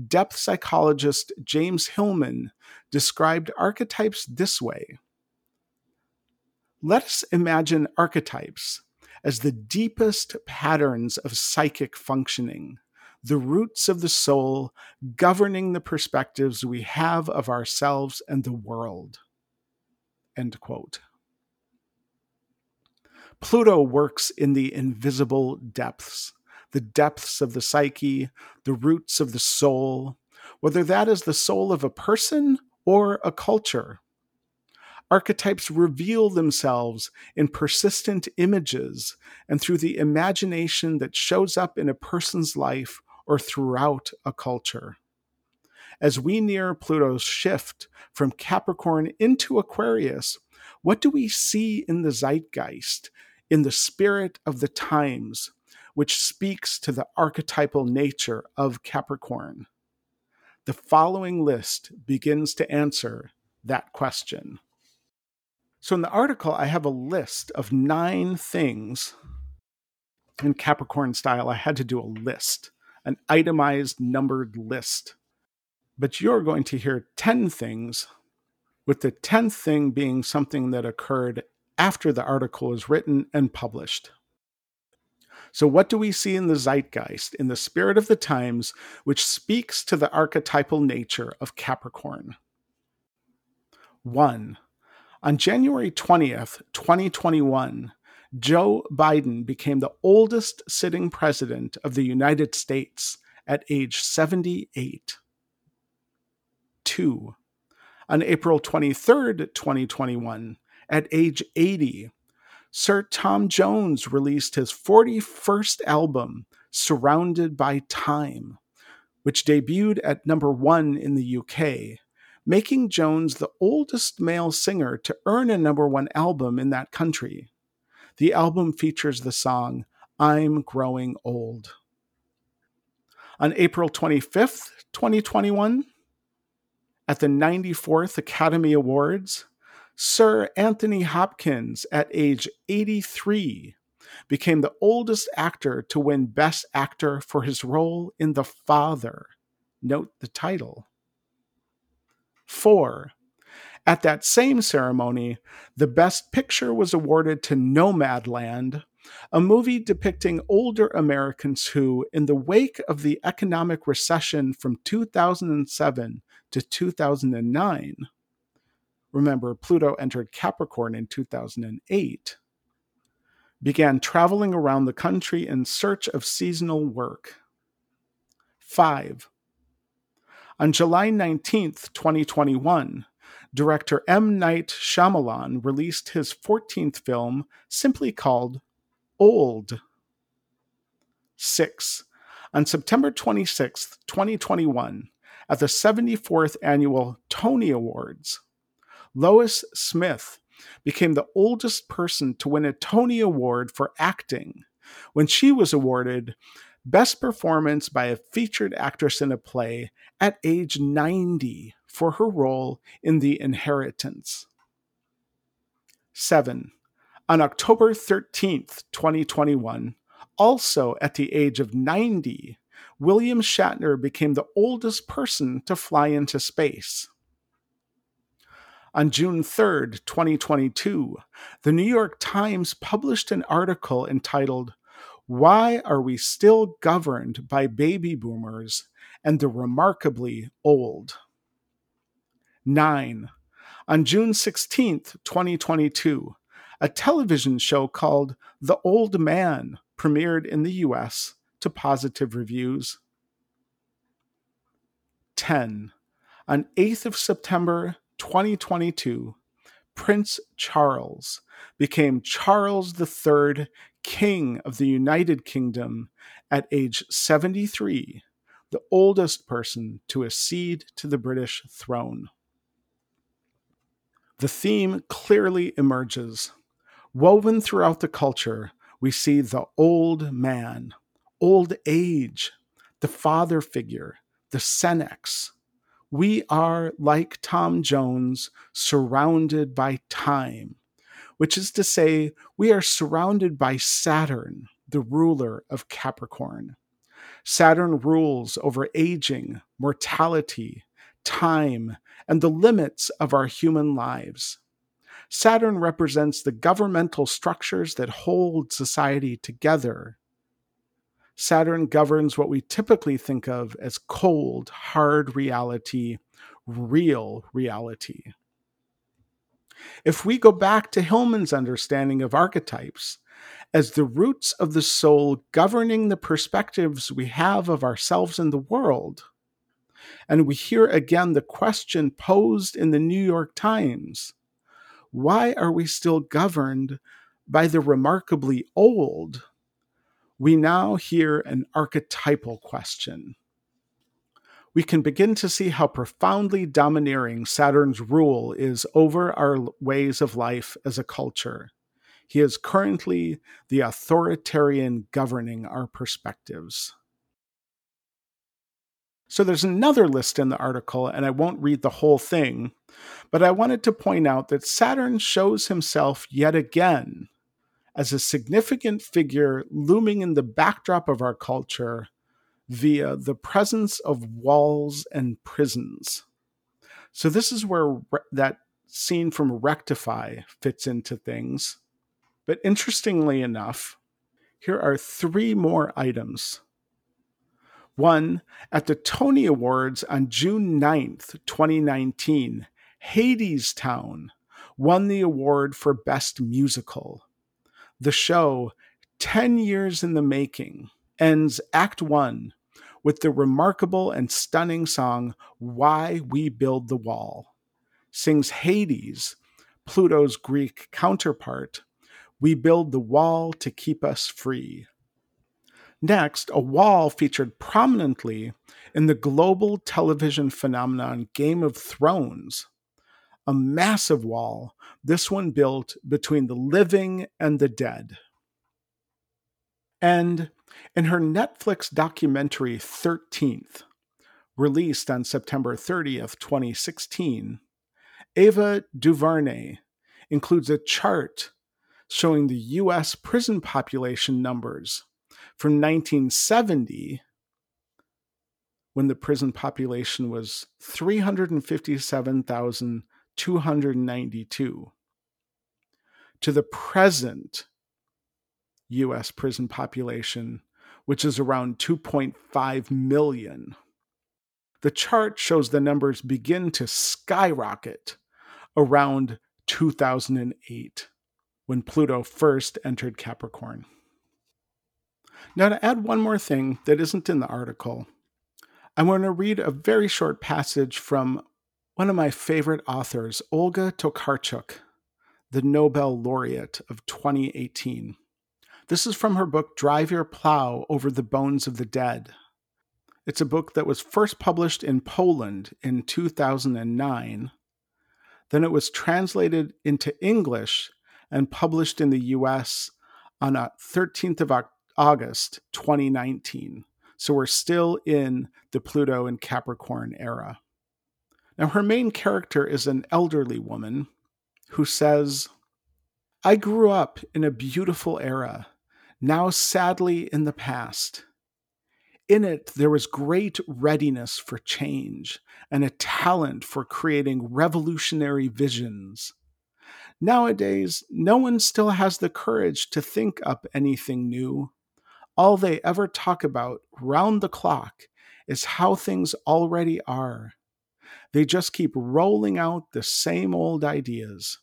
depth psychologist James Hillman described archetypes this way Let us imagine archetypes as the deepest patterns of psychic functioning, the roots of the soul governing the perspectives we have of ourselves and the world. End quote. Pluto works in the invisible depths the depths of the psyche, the roots of the soul, whether that is the soul of a person or a culture. Archetypes reveal themselves in persistent images and through the imagination that shows up in a person's life or throughout a culture. As we near Pluto's shift from Capricorn into Aquarius, what do we see in the zeitgeist, in the spirit of the times, which speaks to the archetypal nature of Capricorn. The following list begins to answer that question. So, in the article, I have a list of nine things in Capricorn style. I had to do a list, an itemized numbered list. But you're going to hear 10 things, with the 10th thing being something that occurred after the article was written and published. So, what do we see in the zeitgeist, in the spirit of the times, which speaks to the archetypal nature of Capricorn? 1. On January 20th, 2021, Joe Biden became the oldest sitting president of the United States at age 78. 2. On April 23rd, 2021, at age 80, Sir Tom Jones released his 41st album, Surrounded by Time, which debuted at number one in the UK, making Jones the oldest male singer to earn a number one album in that country. The album features the song I'm Growing Old. On April 25th, 2021, at the 94th Academy Awards, Sir Anthony Hopkins, at age 83, became the oldest actor to win Best Actor for his role in The Father. Note the title. 4. At that same ceremony, the Best Picture was awarded to Nomadland, a movie depicting older Americans who, in the wake of the economic recession from 2007 to 2009, remember Pluto entered Capricorn in 2008, began traveling around the country in search of seasonal work. 5. On July 19th, 2021, director M. Night Shyamalan released his 14th film, simply called Old. 6. On September 26th, 2021, at the 74th annual Tony Awards, Lois Smith became the oldest person to win a Tony Award for acting when she was awarded Best Performance by a Featured Actress in a Play at age 90 for her role in The Inheritance. 7. On October 13th, 2021, also at the age of 90, William Shatner became the oldest person to fly into space. On June 3rd, 2022, the New York Times published an article entitled, Why Are We Still Governed by Baby Boomers and the Remarkably Old? 9. On June 16th, 2022, a television show called The Old Man premiered in the US to positive reviews. 10. On 8th of September 2022, Prince Charles became Charles III, King of the United Kingdom at age 73, the oldest person to accede to the British throne. The theme clearly emerges. Woven throughout the culture, we see the old man, old age, the father figure, the senex. We are, like Tom Jones, surrounded by time, which is to say, we are surrounded by Saturn, the ruler of Capricorn. Saturn rules over aging, mortality, time, and the limits of our human lives. Saturn represents the governmental structures that hold society together. Saturn governs what we typically think of as cold, hard reality, real reality. If we go back to Hillman's understanding of archetypes as the roots of the soul governing the perspectives we have of ourselves and the world, and we hear again the question posed in the New York Times why are we still governed by the remarkably old? We now hear an archetypal question we can begin to see how profoundly domineering Saturn's rule is over our ways of life as a culture. He is currently the authoritarian governing our perspectives. So there's another list in the article, and I won't read the whole thing, but I wanted to point out that Saturn shows himself yet again as a significant figure looming in the backdrop of our culture via the presence of walls and prisons. So, this is where re- that scene from Rectify fits into things. But interestingly enough, here are three more items. One, at the Tony Awards on June 9th, 2019, Hadestown won the award for Best Musical. The show, 10 years in the making, ends Act 1 with the remarkable and stunning song Why We Build the Wall. Sings Hades, Pluto's Greek counterpart, We Build the Wall to Keep Us Free. Next, a wall featured prominently in the global television phenomenon Game of Thrones. A massive wall, this one built between the living and the dead. And in her Netflix documentary 13th, released on September 30th, 2016, Ava DuVernay includes a chart showing the US prison population numbers from 1970 when the prison population was 357,292 to the present US prison population, which is around 2.5 million. The chart shows the numbers begin to skyrocket around 2008 when Pluto first entered Capricorn. Now, to add one more thing that isn't in the article, I'm going to read a very short passage from one of my favorite authors, Olga Tokarczuk, the Nobel laureate of 2018. This is from her book Drive Your Plow Over the Bones of the Dead. It's a book that was first published in Poland in 2009. Then it was translated into English and published in the US on uh, 13th of August 2019. So we're still in the Pluto and Capricorn era. Now, her main character is an elderly woman who says, I grew up in a beautiful era now sadly in the past. In it, there was great readiness for change and a talent for creating revolutionary visions. Nowadays, no one still has the courage to think up anything new. All they ever talk about round the clock is how things already are. They just keep rolling out the same old ideas.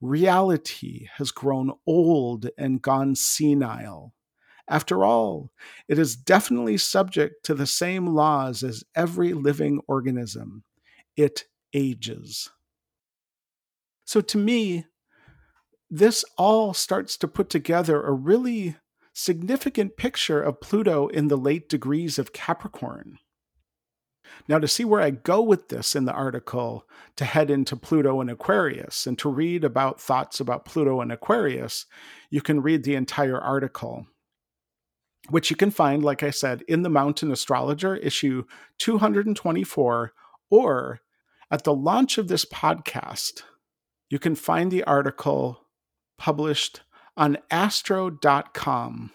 Reality has grown old and gone senile. After all, it is definitely subject to the same laws as every living organism it ages. So, to me, this all starts to put together a really significant picture of Pluto in the late degrees of Capricorn. Now, to see where I go with this in the article, to head into Pluto and Aquarius and to read about thoughts about Pluto and Aquarius, you can read the entire article, which you can find, like I said, in the Mountain Astrologer, issue 224, or at the launch of this podcast, you can find the article published on astro.com.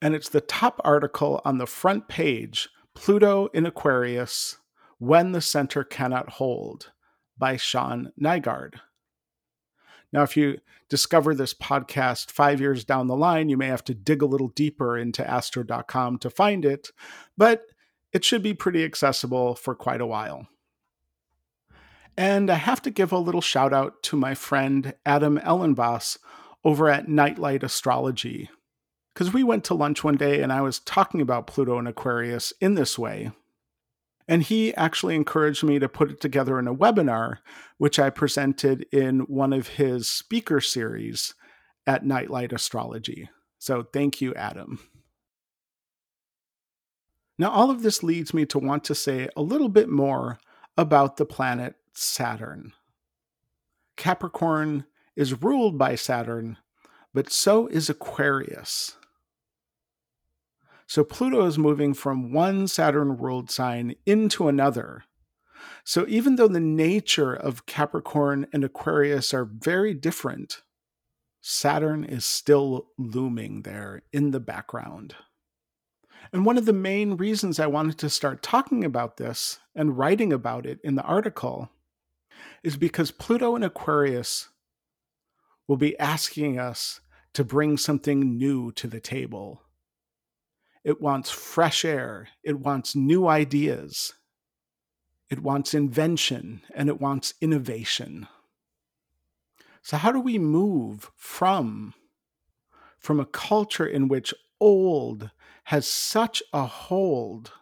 And it's the top article on the front page Pluto in Aquarius When the Center Cannot Hold by Shawn Nygaard. Now, if you discover this podcast five years down the line, you may have to dig a little deeper into astro.com to find it, but it should be pretty accessible for quite a while. And I have to give a little shout out to my friend Adam Elenbaas over at Nightlight Astrology. Because we went to lunch one day and I was talking about Pluto and Aquarius in this way. And he actually encouraged me to put it together in a webinar, which I presented in one of his speaker series at Nightlight Astrology. So thank you, Adam. Now, all of this leads me to want to say a little bit more about the planet Saturn. Capricorn is ruled by Saturn, but so is Aquarius. So Pluto is moving from one Saturn world sign into another. So even though the nature of Capricorn and Aquarius are very different, Saturn is still looming there in the background. And one of the main reasons I wanted to start talking about this and writing about it in the article is because Pluto and Aquarius will be asking us to bring something new to the table. It wants fresh air, it wants new ideas, it wants invention, and it wants innovation. So, how do we move from, from a culture in which old has such a hold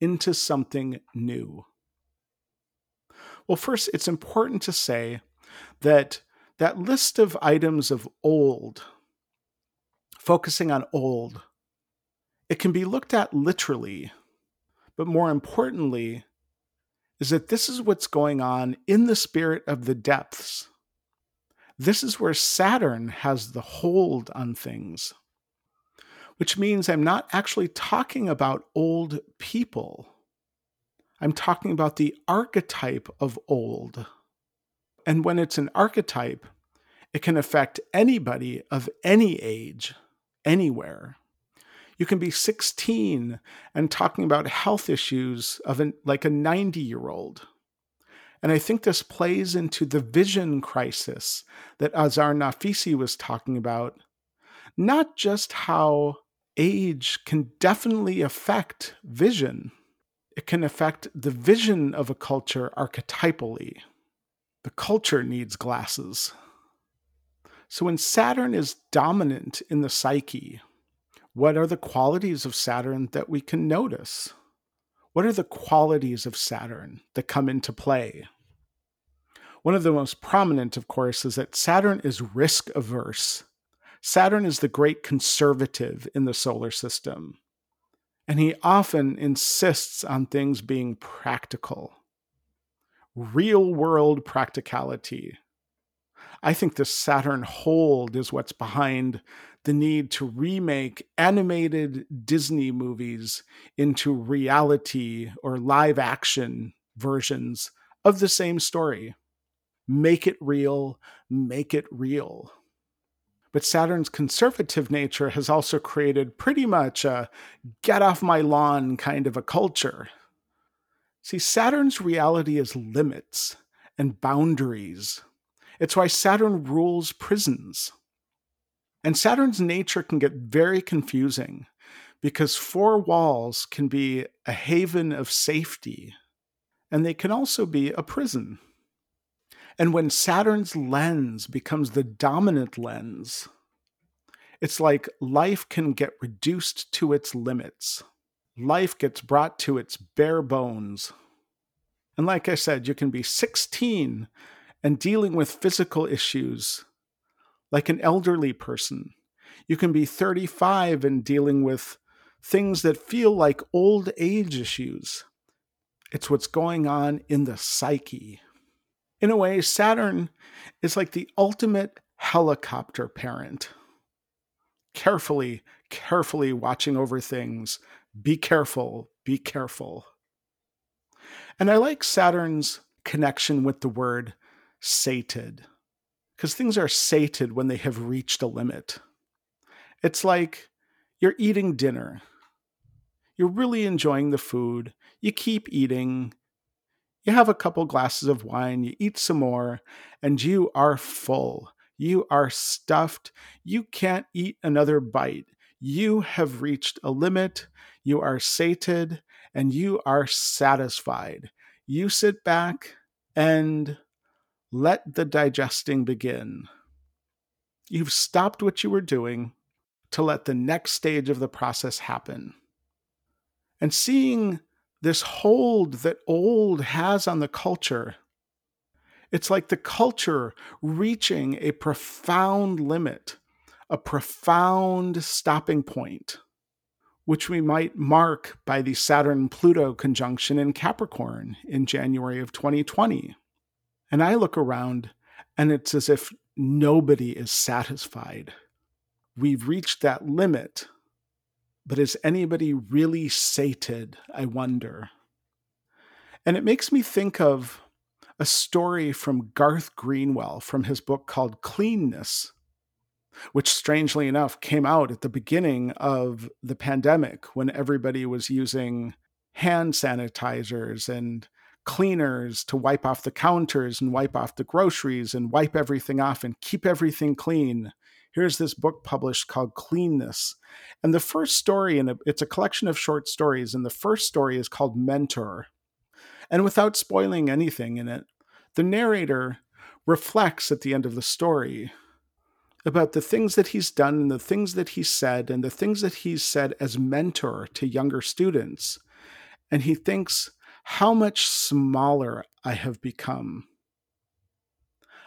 into something new? Well, first, it's important to say that that list of items of old, focusing on old, it can be looked at literally, but more importantly, is that this is what's going on in the spirit of the depths. This is where Saturn has the hold on things, which means I'm not actually talking about old people. I'm talking about the archetype of old. And when it's an archetype, it can affect anybody of any age, anywhere. You can be 16 and talking about health issues of an, like a 90 year old. And I think this plays into the vision crisis that Azar Nafisi was talking about, not just how age can definitely affect vision it can affect the vision of a culture archetypally. The culture needs glasses. So when Saturn is dominant in the psyche, what are the qualities of Saturn that we can notice? What are the qualities of Saturn that come into play? One of the most prominent, of course, is that Saturn is risk averse. Saturn is the great conservative in the solar system. And he often insists on things being practical, real world practicality. I think the Saturn hold is what's behind the need to remake animated Disney movies into reality or live action versions of the same story. Make it real, make it real. But Saturn's conservative nature has also created pretty much a get off my lawn kind of a culture. See, Saturn's reality is limits and boundaries. It's why Saturn rules prisons. And Saturn's nature can get very confusing because four walls can be a haven of safety, and they can also be a prison. And when Saturn's lens becomes the dominant lens, it's like life can get reduced to its limits. Life gets brought to its bare bones. And like I said, you can be 16 and dealing with physical issues like an elderly person. You can be 35 and dealing with things that feel like old age issues. It's what's going on in the psyche. In a way, Saturn is like the ultimate helicopter parent. Carefully, carefully watching over things. Be careful, be careful. And I like Saturn's connection with the word sated, because things are sated when they have reached a limit. It's like you're eating dinner, you're really enjoying the food, you keep eating, you have a couple glasses of wine, you eat some more, and you are full. You are stuffed. You can't eat another bite. You have reached a limit. You are sated and you are satisfied. You sit back and let the digesting begin. You've stopped what you were doing to let the next stage of the process happen. And seeing this hold that old has on the culture, it's like the culture reaching a profound limit, a profound stopping point which we might mark by the Saturn Pluto conjunction in Capricorn in January of 2020. And I look around and it's as if nobody is satisfied. We've reached that limit, but is anybody really sated? I wonder. And it makes me think of a story from Garth Greenwell from his book called Cleanness which strangely enough came out at the beginning of the pandemic when everybody was using hand sanitizers and cleaners to wipe off the counters and wipe off the groceries and wipe everything off and keep everything clean. Here's this book published called Cleanness. And the first story, and it's a collection of short stories, and the first story is called Mentor. And without spoiling anything in it, the narrator reflects at the end of the story about the things that he's done and the things that he said and the things that he's said as mentor to younger students. And he thinks how much smaller I have become.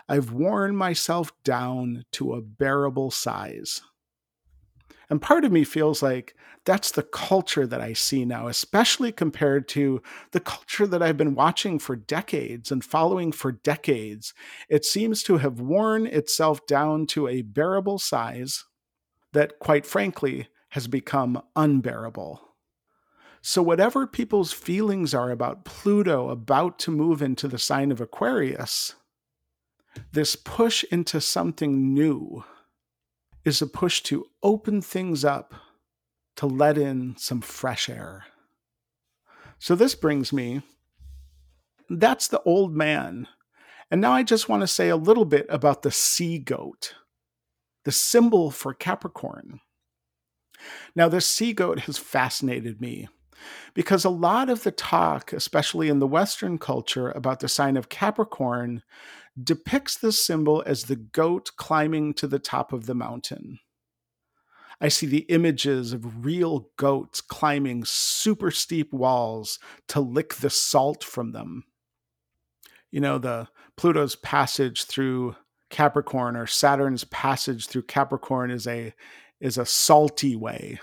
I've worn myself down to a bearable size. And part of me feels like that's the culture that I see now, especially compared to the culture that I've been watching for decades and following for decades. It seems to have worn itself down to a bearable size that, quite frankly, has become unbearable. So, whatever people's feelings are about Pluto about to move into the sign of Aquarius, this push into something new is a push to open things up to let in some fresh air. So this brings me, that's the old man. And now I just want to say a little bit about the sea goat, the symbol for Capricorn. Now, this sea goat has fascinated me because a lot of the talk, especially in the Western culture, about the sign of Capricorn depicts this symbol as the goat climbing to the top of the mountain. I see the images of real goats climbing super steep walls to lick the salt from them. You know, the Pluto's passage through Capricorn or Saturn's passage through Capricorn is a is a salty way.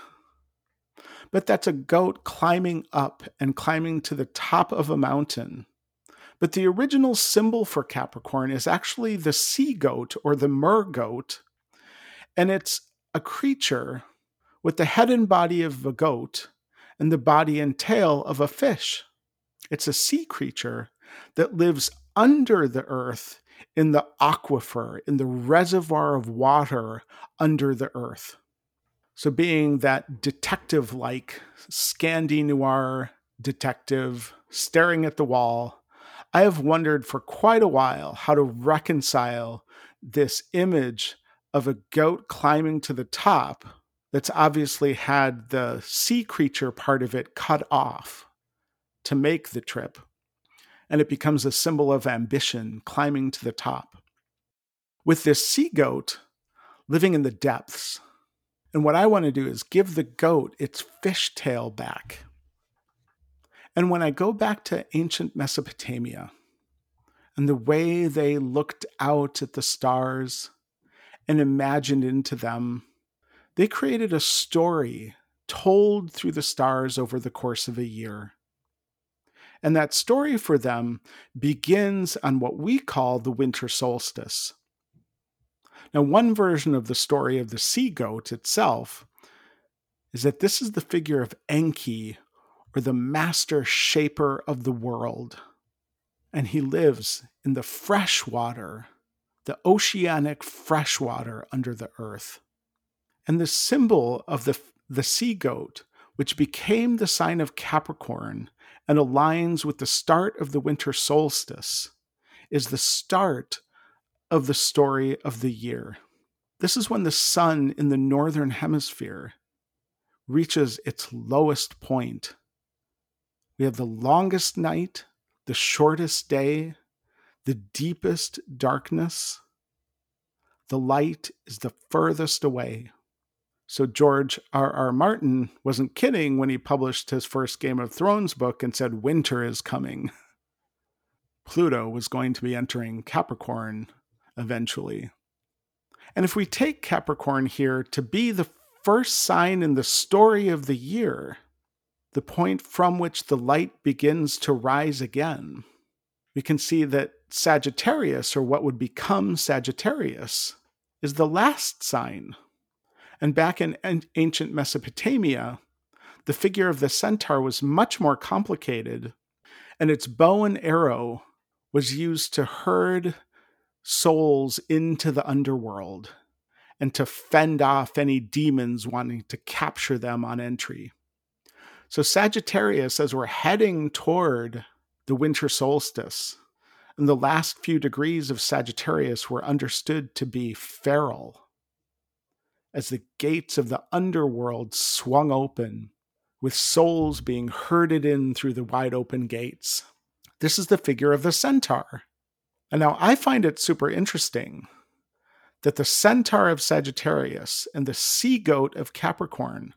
But that's a goat climbing up and climbing to the top of a mountain but the original symbol for Capricorn is actually the sea goat or the mer goat. And it's a creature with the head and body of a goat and the body and tail of a fish. It's a sea creature that lives under the earth in the aquifer, in the reservoir of water under the earth. So, being that detective like Scandi noir detective staring at the wall, I have wondered for quite a while how to reconcile this image of a goat climbing to the top that's obviously had the sea creature part of it cut off to make the trip. And it becomes a symbol of ambition climbing to the top. With this sea goat living in the depths. And what I want to do is give the goat its fishtail back. And when I go back to ancient Mesopotamia and the way they looked out at the stars and imagined into them. They created a story told through the stars over the course of a year. And that story for them begins on what we call the winter solstice. Now, one version of the story of the sea goat itself is that this is the figure of Enki, or the master shaper of the world. And he lives in the fresh water, the oceanic fresh water under the earth. And the symbol of the, the sea goat, which became the sign of Capricorn and aligns with the start of the winter solstice, is the start of the story of the year. This is when the sun in the northern hemisphere reaches its lowest point. We have the longest night, the shortest day, the deepest darkness. The light is the furthest away. So George R. R. Martin wasn't kidding when he published his first Game of Thrones book and said winter is coming. Pluto was going to be entering Capricorn eventually. And if we take Capricorn here to be the first sign in the story of the year, the point from which the light begins to rise again, we can see that Sagittarius, or what would become Sagittarius, is the last sign and back in ancient Mesopotamia, the figure of the centaur was much more complicated, and its bow and arrow was used to herd souls into the underworld and to fend off any demons wanting to capture them on entry. So, Sagittarius, as we're heading toward the winter solstice, and the last few degrees of Sagittarius were understood to be feral as the gates of the underworld swung open, with souls being herded in through the wide open gates. This is the figure of the centaur. And now I find it super interesting that the centaur of Sagittarius and the sea goat of Capricorn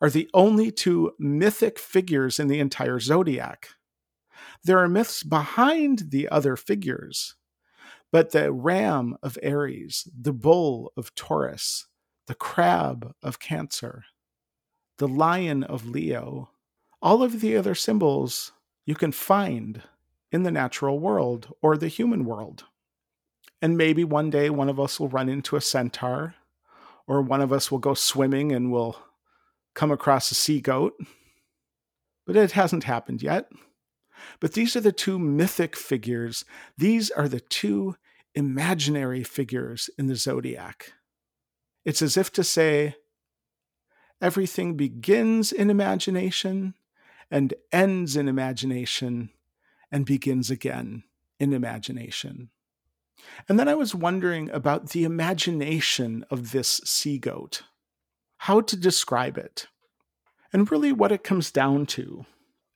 are the only two mythic figures in the entire zodiac. There are myths behind the other figures, but the ram of Aries, the bull of Taurus, the crab of Cancer, the lion of Leo, all of the other symbols you can find in the natural world or the human world. And maybe one day one of us will run into a centaur, or one of us will go swimming and will come across a sea goat. But it hasn't happened yet. But these are the two mythic figures. These are the two imaginary figures in the zodiac. It's as if to say, everything begins in imagination and ends in imagination and begins again in imagination. And then I was wondering about the imagination of this sea goat, how to describe it. And really, what it comes down to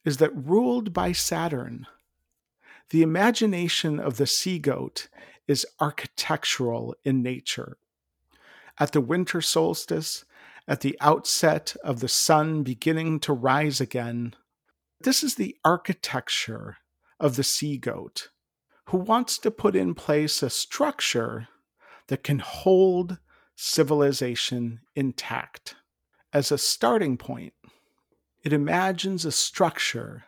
is that ruled by Saturn, the imagination of the sea goat is architectural in nature at the winter solstice, at the outset of the sun beginning to rise again. This is the architecture of the sea goat, who wants to put in place a structure that can hold civilization intact. As a starting point, it imagines a structure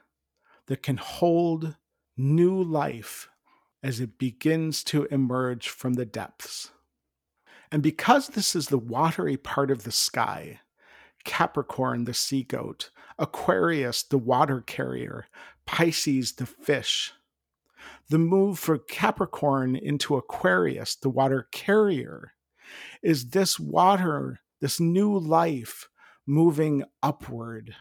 that can hold new life as it begins to emerge from the depths. And because this is the watery part of the sky, Capricorn, the sea goat, Aquarius, the water carrier, Pisces, the fish, the move for Capricorn into Aquarius, the water carrier, is this water, this new life moving upward.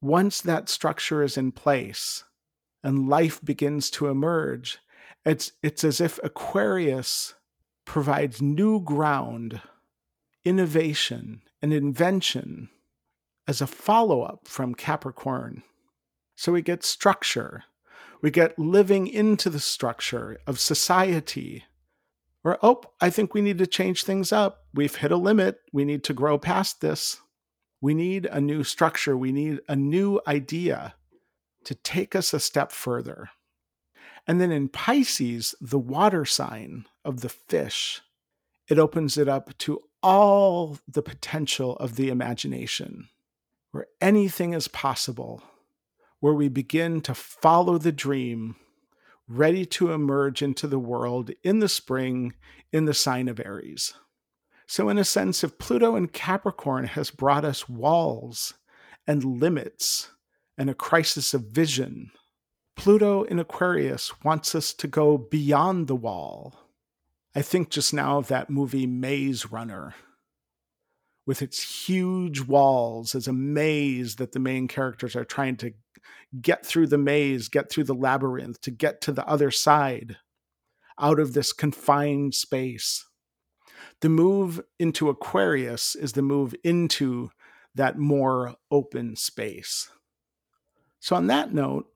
Once that structure is in place and life begins to emerge, it's, it's as if Aquarius provides new ground, innovation, and invention as a follow up from Capricorn. So we get structure, we get living into the structure of society. Where, oh, I think we need to change things up. We've hit a limit. We need to grow past this. We need a new structure. We need a new idea to take us a step further. And then in Pisces, the water sign of the fish it opens it up to all the potential of the imagination, where anything is possible, where we begin to follow the dream, ready to emerge into the world in the spring in the sign of Aries. So, in a sense, if Pluto in Capricorn has brought us walls and limits and a crisis of vision, Pluto in Aquarius wants us to go beyond the wall. I think just now of that movie Maze Runner with its huge walls as a maze that the main characters are trying to get through the maze, get through the labyrinth, to get to the other side out of this confined space. The move into Aquarius is the move into that more open space. So, on that note,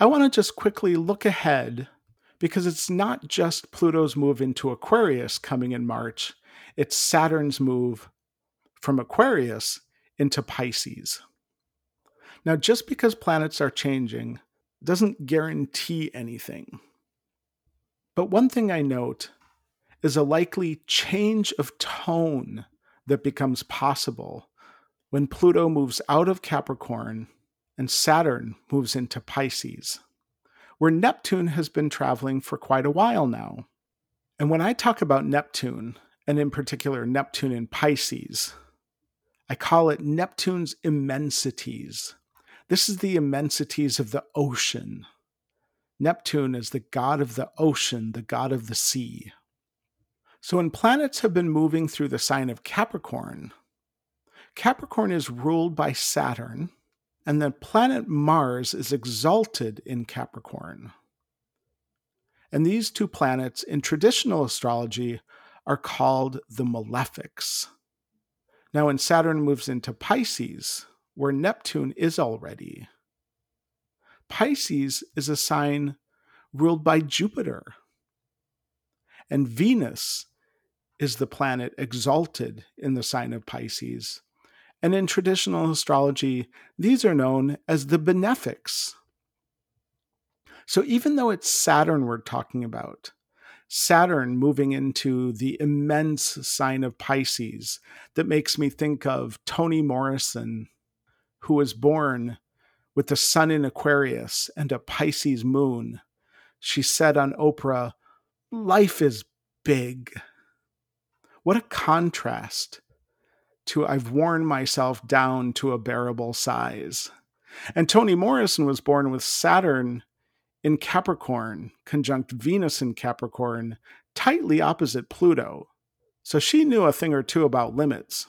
I want to just quickly look ahead because it's not just Pluto's move into Aquarius coming in March, it's Saturn's move from Aquarius into Pisces. Now, just because planets are changing doesn't guarantee anything. But one thing I note is a likely change of tone that becomes possible when Pluto moves out of Capricorn and Saturn moves into Pisces, where Neptune has been traveling for quite a while now. And when I talk about Neptune, and in particular Neptune in Pisces, I call it Neptune's immensities. This is the immensities of the ocean. Neptune is the god of the ocean, the god of the sea. So when planets have been moving through the sign of Capricorn, Capricorn is ruled by Saturn, and the planet Mars is exalted in Capricorn. And these two planets in traditional astrology are called the malefics. Now, when Saturn moves into Pisces, where Neptune is already, Pisces is a sign ruled by Jupiter. And Venus is the planet exalted in the sign of Pisces. And in traditional astrology, these are known as the benefics. So even though it's Saturn we're talking about, Saturn moving into the immense sign of Pisces that makes me think of Toni Morrison, who was born with the sun in Aquarius and a Pisces moon. She said on Oprah, Life is big. What a contrast to I've worn myself down to a bearable size. And Toni Morrison was born with Saturn in Capricorn, conjunct Venus in Capricorn, tightly opposite Pluto. So she knew a thing or two about limits.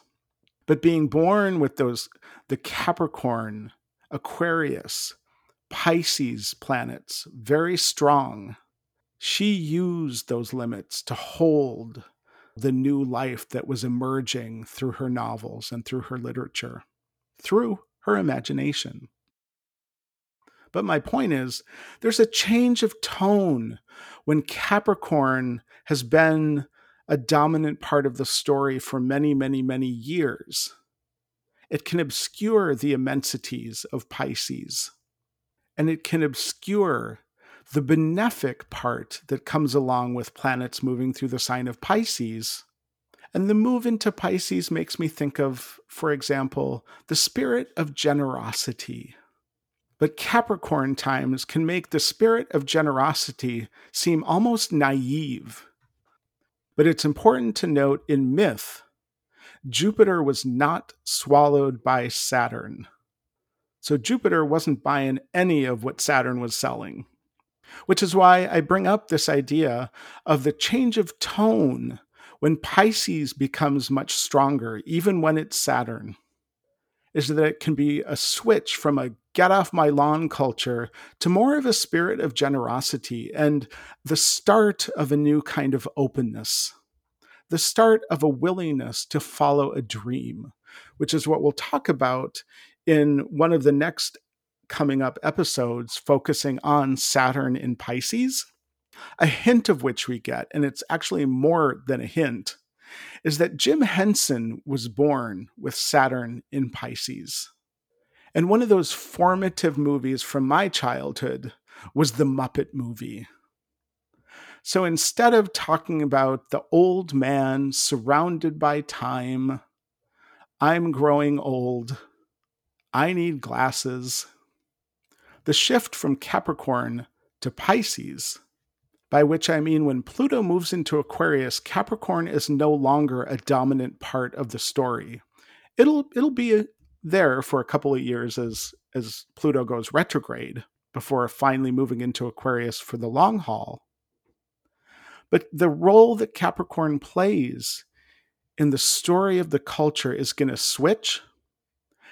But being born with those, the Capricorn, Aquarius, Pisces planets, very strong, she used those limits to hold the new life that was emerging through her novels and through her literature, through her imagination. But my point is, there's a change of tone when Capricorn has been a dominant part of the story for many, many, many years. It can obscure the immensities of Pisces, and it can obscure the benefic part that comes along with planets moving through the sign of Pisces. And the move into Pisces makes me think of, for example, the spirit of generosity but Capricorn times can make the spirit of generosity seem almost naive. But it's important to note in myth, Jupiter was not swallowed by Saturn. So Jupiter wasn't buying any of what Saturn was selling. Which is why I bring up this idea of the change of tone when Pisces becomes much stronger, even when it's Saturn is that it can be a switch from a get off my lawn culture to more of a spirit of generosity and the start of a new kind of openness, the start of a willingness to follow a dream, which is what we'll talk about in one of the next coming up episodes focusing on Saturn in Pisces. A hint of which we get, and it's actually more than a hint, is that Jim Henson was born with Saturn in Pisces. And one of those formative movies from my childhood was the Muppet movie. So instead of talking about the old man surrounded by time, I'm growing old, I need glasses, the shift from Capricorn to Pisces, by which I mean when Pluto moves into Aquarius, Capricorn is no longer a dominant part of the story. It'll it'll be there for a couple of years as as Pluto goes retrograde before finally moving into Aquarius for the long haul. But the role that Capricorn plays in the story of the culture is going to switch.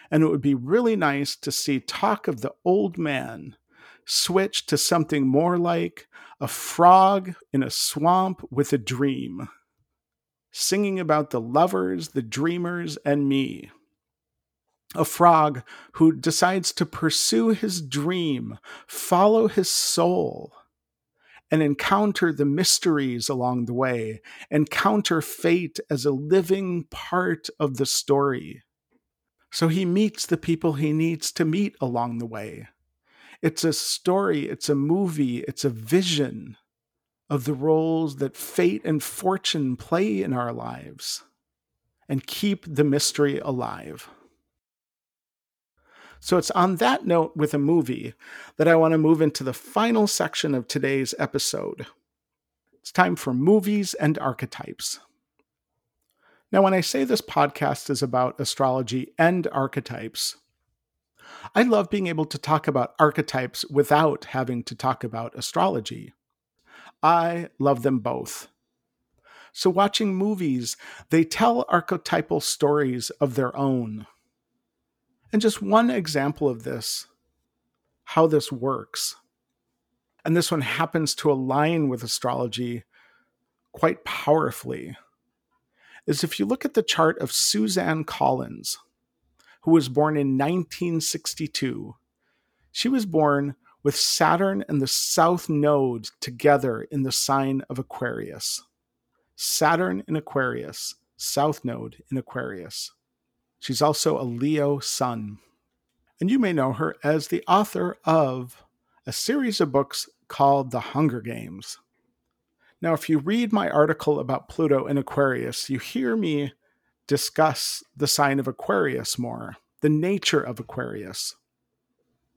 And it would be really nice to see talk of the old man switch to something more like a frog in a swamp with a dream, singing about the lovers, the dreamers, and me. A frog who decides to pursue his dream, follow his soul, and encounter the mysteries along the way, encounter fate as a living part of the story. So he meets the people he needs to meet along the way. It's a story, it's a movie, it's a vision of the roles that fate and fortune play in our lives and keep the mystery alive. So it's on that note with a movie that I want to move into the final section of today's episode. It's time for movies and archetypes. Now, when I say this podcast is about astrology and archetypes, I love being able to talk about archetypes without having to talk about astrology. I love them both. So, watching movies, they tell archetypal stories of their own. And just one example of this, how this works. And this one happens to align with astrology quite powerfully. Is if you look at the chart of Suzanne Collins, who was born in 1962, she was born with Saturn and the South Node together in the sign of Aquarius. Saturn in Aquarius, South Node in Aquarius. She's also a Leo sun. And you may know her as the author of a series of books called The Hunger Games. Now, if you read my article about Pluto in Aquarius, you hear me discuss the sign of Aquarius more, the nature of Aquarius.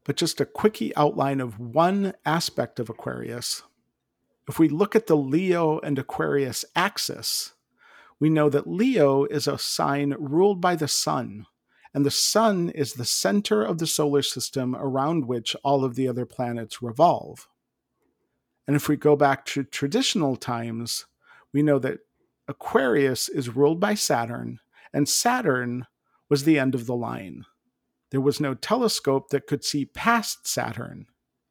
But just a quickie outline of one aspect of Aquarius. If we look at the Leo and Aquarius axis, we know that Leo is a sign ruled by the sun, and the sun is the center of the solar system around which all of the other planets revolve. And if we go back to traditional times, we know that Aquarius is ruled by Saturn, and Saturn was the end of the line. There was no telescope that could see past Saturn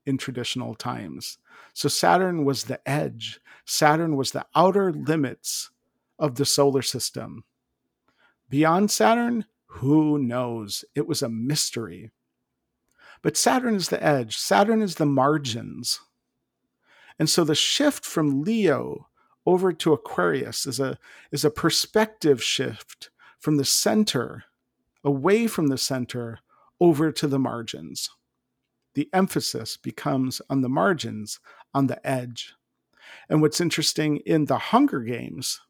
in traditional times. So Saturn was the edge, Saturn was the outer limits of the solar system. Beyond Saturn, who knows? It was a mystery. But Saturn is the edge, Saturn is the margins. And so the shift from Leo over to Aquarius is a, is a perspective shift from the center, away from the center, over to the margins. The emphasis becomes on the margins, on the edge. And what's interesting in the Hunger Games,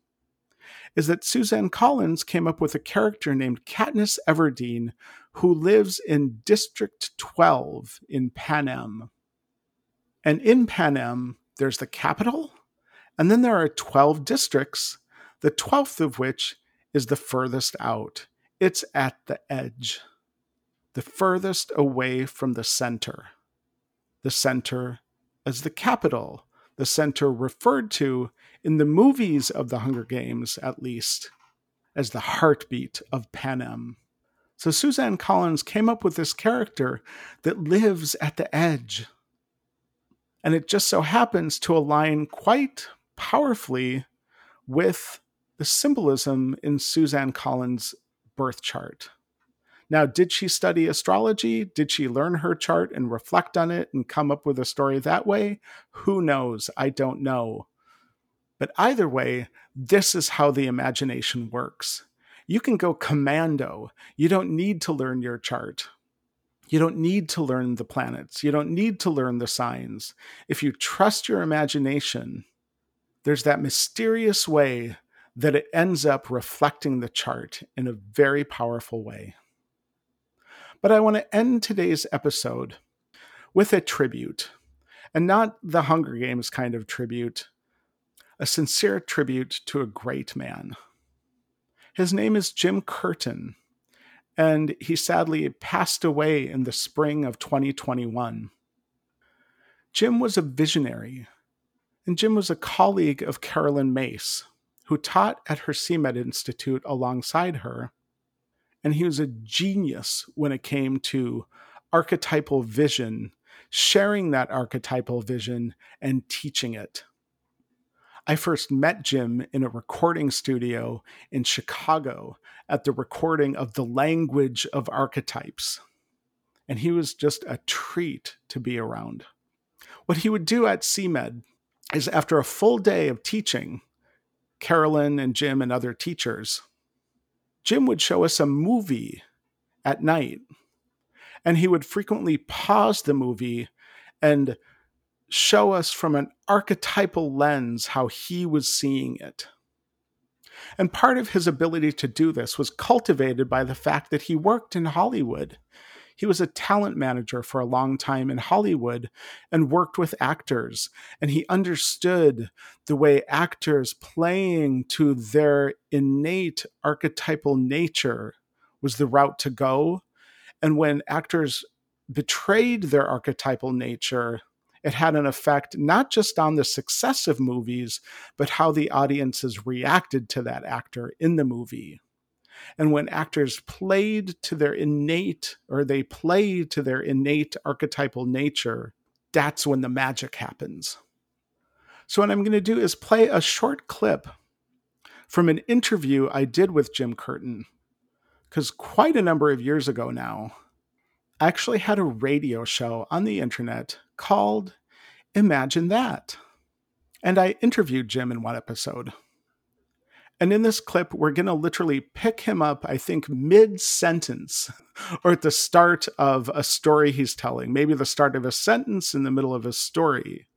is that Suzanne Collins came up with a character named Katniss Everdeen who lives in District 12 in Panem. And in Panem, there's the capital, and then there are 12 districts, the 12th of which is the furthest out. It's at the edge, the furthest away from the center. The center is the capital, the center referred to in the movies of the Hunger Games, at least, as the heartbeat of Panem. So Suzanne Collins came up with this character that lives at the edge. And it just so happens to align quite powerfully with the symbolism in Suzanne Collins' birth chart. Now, did she study astrology? Did she learn her chart and reflect on it and come up with a story that way? Who knows? I don't know. But either way, this is how the imagination works. You can go commando. You don't need to learn your chart. You don't need to learn the planets. You don't need to learn the signs. If you trust your imagination, there's that mysterious way that it ends up reflecting the chart in a very powerful way. But I want to end today's episode with a tribute, and not the Hunger Games kind of tribute, a sincere tribute to a great man. His name is Jim Curtan, and he sadly passed away in the spring of 2021. Jim was a visionary, and Jim was a colleague of Caroline Myss, who taught at her CMED Institute alongside her. And he was a genius when it came to archetypal vision, sharing that archetypal vision and teaching it. I first met Jim in a recording studio in Chicago at the recording of The Language of Archetypes. And he was just a treat to be around. What he would do at CMED is after a full day of teaching, Caroline and Jim and other teachers, Jim would show us a movie at night. And he would frequently pause the movie and show us from an archetypal lens how he was seeing it. And part of his ability to do this was cultivated by the fact that he worked in Hollywood. He was a talent manager for a long time in Hollywood and worked with actors. And he understood the way actors playing to their innate archetypal nature was the route to go. And when actors betrayed their archetypal nature, it had an effect not just on the success of movies, but how the audiences reacted to that actor in the movie. And when actors played to their innate, or they play to their innate archetypal nature, that's when the magic happens. So, what I'm going to do is play a short clip from an interview I did with Jim Curtan, because quite a number of years ago now, I actually had a radio show on the internet called Imagine That. And I interviewed Jim in one episode. And in this clip, we're going to literally pick him up, I think, mid sentence or at the start of a story he's telling, maybe the start of a sentence in the middle of a story.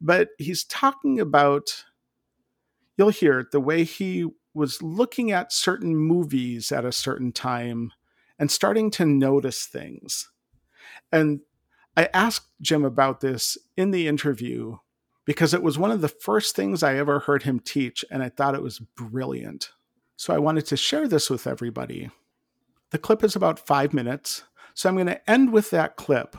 But he's talking about, you'll hear it, the way he was looking at certain movies at a certain time and starting to notice things. And I asked Jim about this in the interview because it was one of the first things I ever heard him teach, and I thought it was brilliant. So I wanted to share this with everybody. The clip is about five minutes, so I'm going to end with that clip.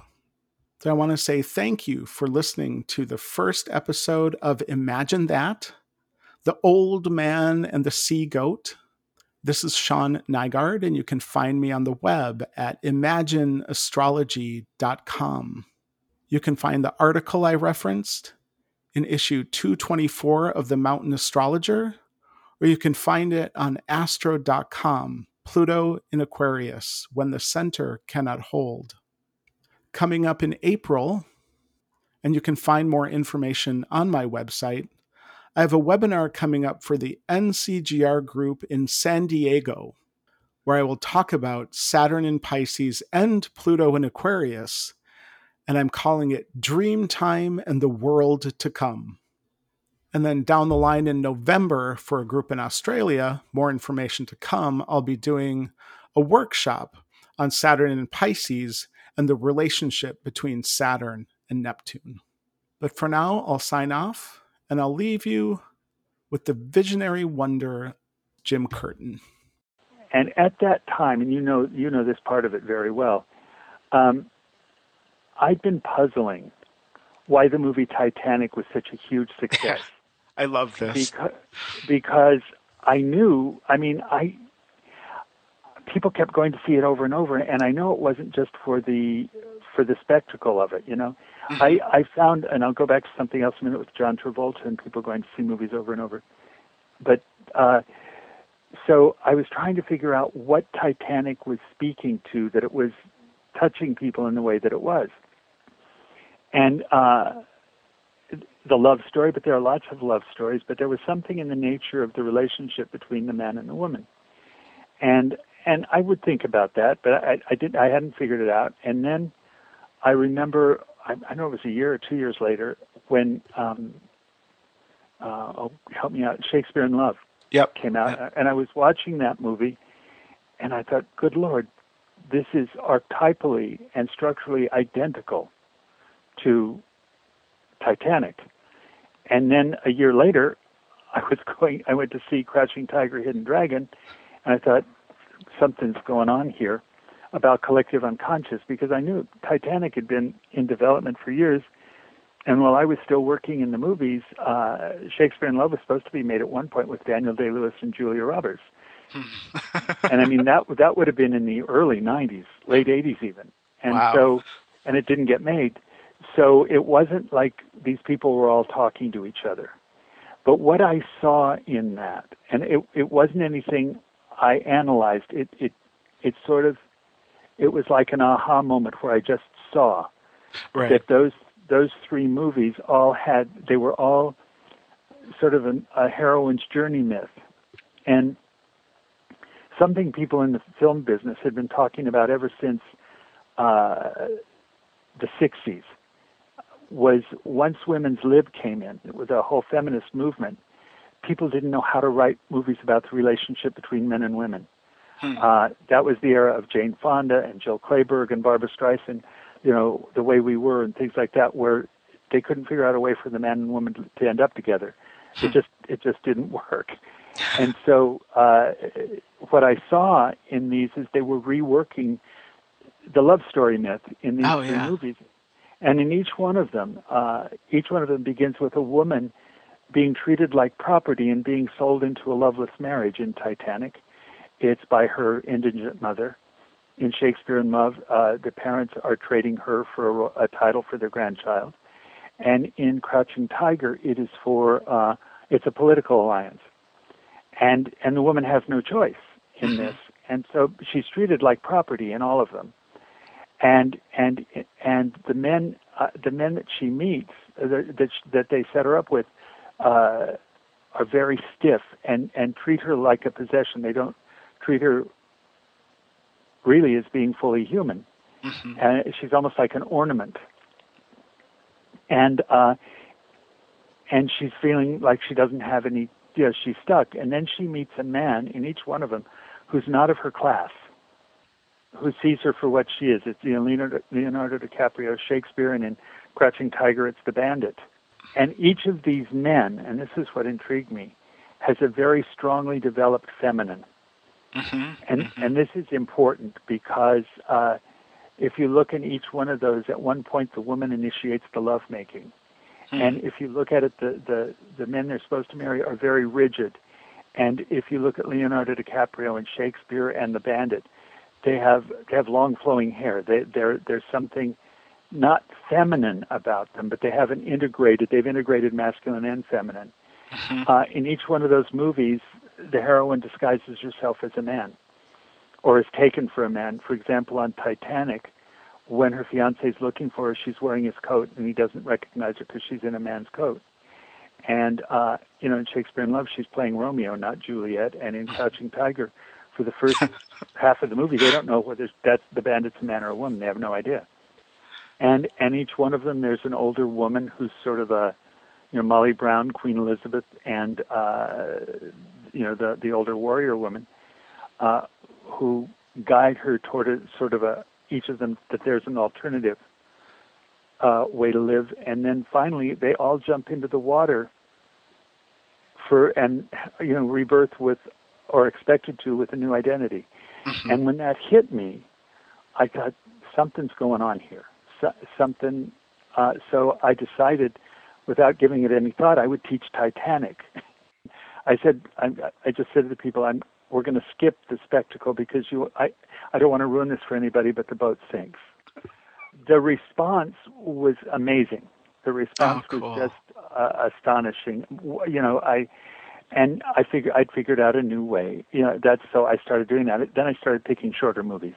So I want to say thank you for listening to the first episode of Imagine That, The Old Man and the Sea Goat. This is Shawn Nygaard, and you can find me on the web at imagineastrology.com. You can find the article I referenced in issue 224 of the Mountain Astrologer, or you can find it on astro.com, Pluto in Aquarius, when the center cannot hold. Coming up in April, and you can find more information on my website, I have a webinar coming up for the NCGR group in San Diego, where I will talk about Saturn in Pisces and Pluto in Aquarius, and I'm calling it Dream Time and the World to Come. And then down the line in November for a group in Australia, more information to come, I'll be doing a workshop on Saturn and Pisces and the relationship between Saturn and Neptune. But for now, I'll sign off and I'll leave you with the visionary wonder Jim Curtan. And at that time, and you know you know this part of it very well, um, I'd been puzzling why the movie Titanic was such a huge success. I love this because, because I knew. I mean, I people kept going to see it over and over, and I know it wasn't just for the for the spectacle of it. You know, mm-hmm. I I found, and I'll go back to something else in a minute with John Travolta and people going to see movies over and over. But uh, so I was trying to figure out what Titanic was speaking to, that it was touching people in the way that it was, and. uh the love story, but there are lots of love stories, but there was something in the nature of the relationship between the man and the woman. And and I would think about that, but I, I did I hadn't figured it out. And then I remember I, I know it was a year or two years later when um, uh, oh, help me out, Shakespeare in Love Yep. came out, Yep. and I was watching that movie, and I thought, good lord, this is archetypally and structurally identical to Titanic. And then a year later, I was going, I went to see Crouching Tiger, Hidden Dragon, and I thought something's going on here about collective unconscious because I knew Titanic had been in development for years. And while I was still working in the movies, uh, Shakespeare in Love was supposed to be made at one point with Daniel Day Lewis and Julia Roberts. and I mean that that would have been in the early '90s, late '80s even. And Wow. so, and it didn't get made. So it wasn't like these people were all talking to each other. But what I saw in that, and it it wasn't anything I analyzed. It it it sort of it was like an aha moment where I just saw Right. that those those three movies all had they were all sort of an, a heroine's journey myth and something people in the film business had been talking about ever since uh, the 60s was once women's lib came in with a whole feminist movement people didn't know how to write movies about the relationship between men and women uh, that was the era of Jane Fonda and Jill Clayburgh and Barbra Streisand, you know, the way we were and things like that, where they couldn't figure out a way for the man and woman to, to end up together. It just it just didn't work. And so uh, what I saw in these is they were reworking the love story myth in these Oh, yeah. movies. And in each one of them, uh, each one of them begins with a woman being treated like property and being sold into a loveless marriage in Titanic. It's by her indigent mother. In Shakespeare in Love, uh, the parents are trading her for a, a title for their grandchild. And in Crouching Tiger, it is for uh, it's a political alliance, and and the woman has no choice in this, and so she's treated like property in all of them. And and and the men uh, the men that she meets uh, that that they set her up with uh, are very stiff and and treat her like a possession. They don't treat her really as being fully human. And she's almost like an ornament. And uh, and she's feeling like she doesn't have any. You know, she's stuck. And then she meets a man in each one of them who's not of her class, who sees her for what she is. It's you know, Leonardo, Leonardo DiCaprio, Shakespeare, and in Crouching Tiger, it's the bandit. And each of these men, and this is what intrigued me, has a very strongly developed feminine. Mm-hmm, and mm-hmm. and this is important because uh, if you look in each one of those, at one point the woman initiates the lovemaking, hmm. and if you look at it, the, the the men they're supposed to marry are very rigid. And if you look at Leonardo DiCaprio and Shakespeare and the Bandit, they have they have long flowing hair. They they're there's something not feminine about them, but they haven't integrated. They've integrated masculine and feminine. Uh, in each one of those movies, the heroine disguises herself as a man, or is taken for a man. For example, on Titanic, when her fiance is looking for her, she's wearing his coat, and he doesn't recognize her because she's in a man's coat. And uh, you know, in Shakespeare in Love, she's playing Romeo, not Juliet. And in Crouching Tiger, for the first half of the movie, they don't know whether that's the bandit's a man or a woman. They have no idea. And and each one of them, there's an older woman who's sort of a, you know, Molly Brown, Queen Elizabeth, and uh, you know the the older warrior woman, uh, who guide her toward a sort of a each of them that there's an alternative uh, way to live, and then finally they all jump into the water for and you know rebirth with or expected to with a new identity. And when that hit me, I thought something's going on here. So, something. Uh, so I decided, without giving it any thought, I would teach Titanic. I said, I, I just said to the people, I'm, we're going to skip the spectacle because you, I, I don't want to ruin this for anybody, but the boat sinks. The response was amazing. The response Oh, cool. was just uh, astonishing. You know, I, and I figured I'd figured out a new way. You know, that's so I started doing that. Then I started picking shorter movies.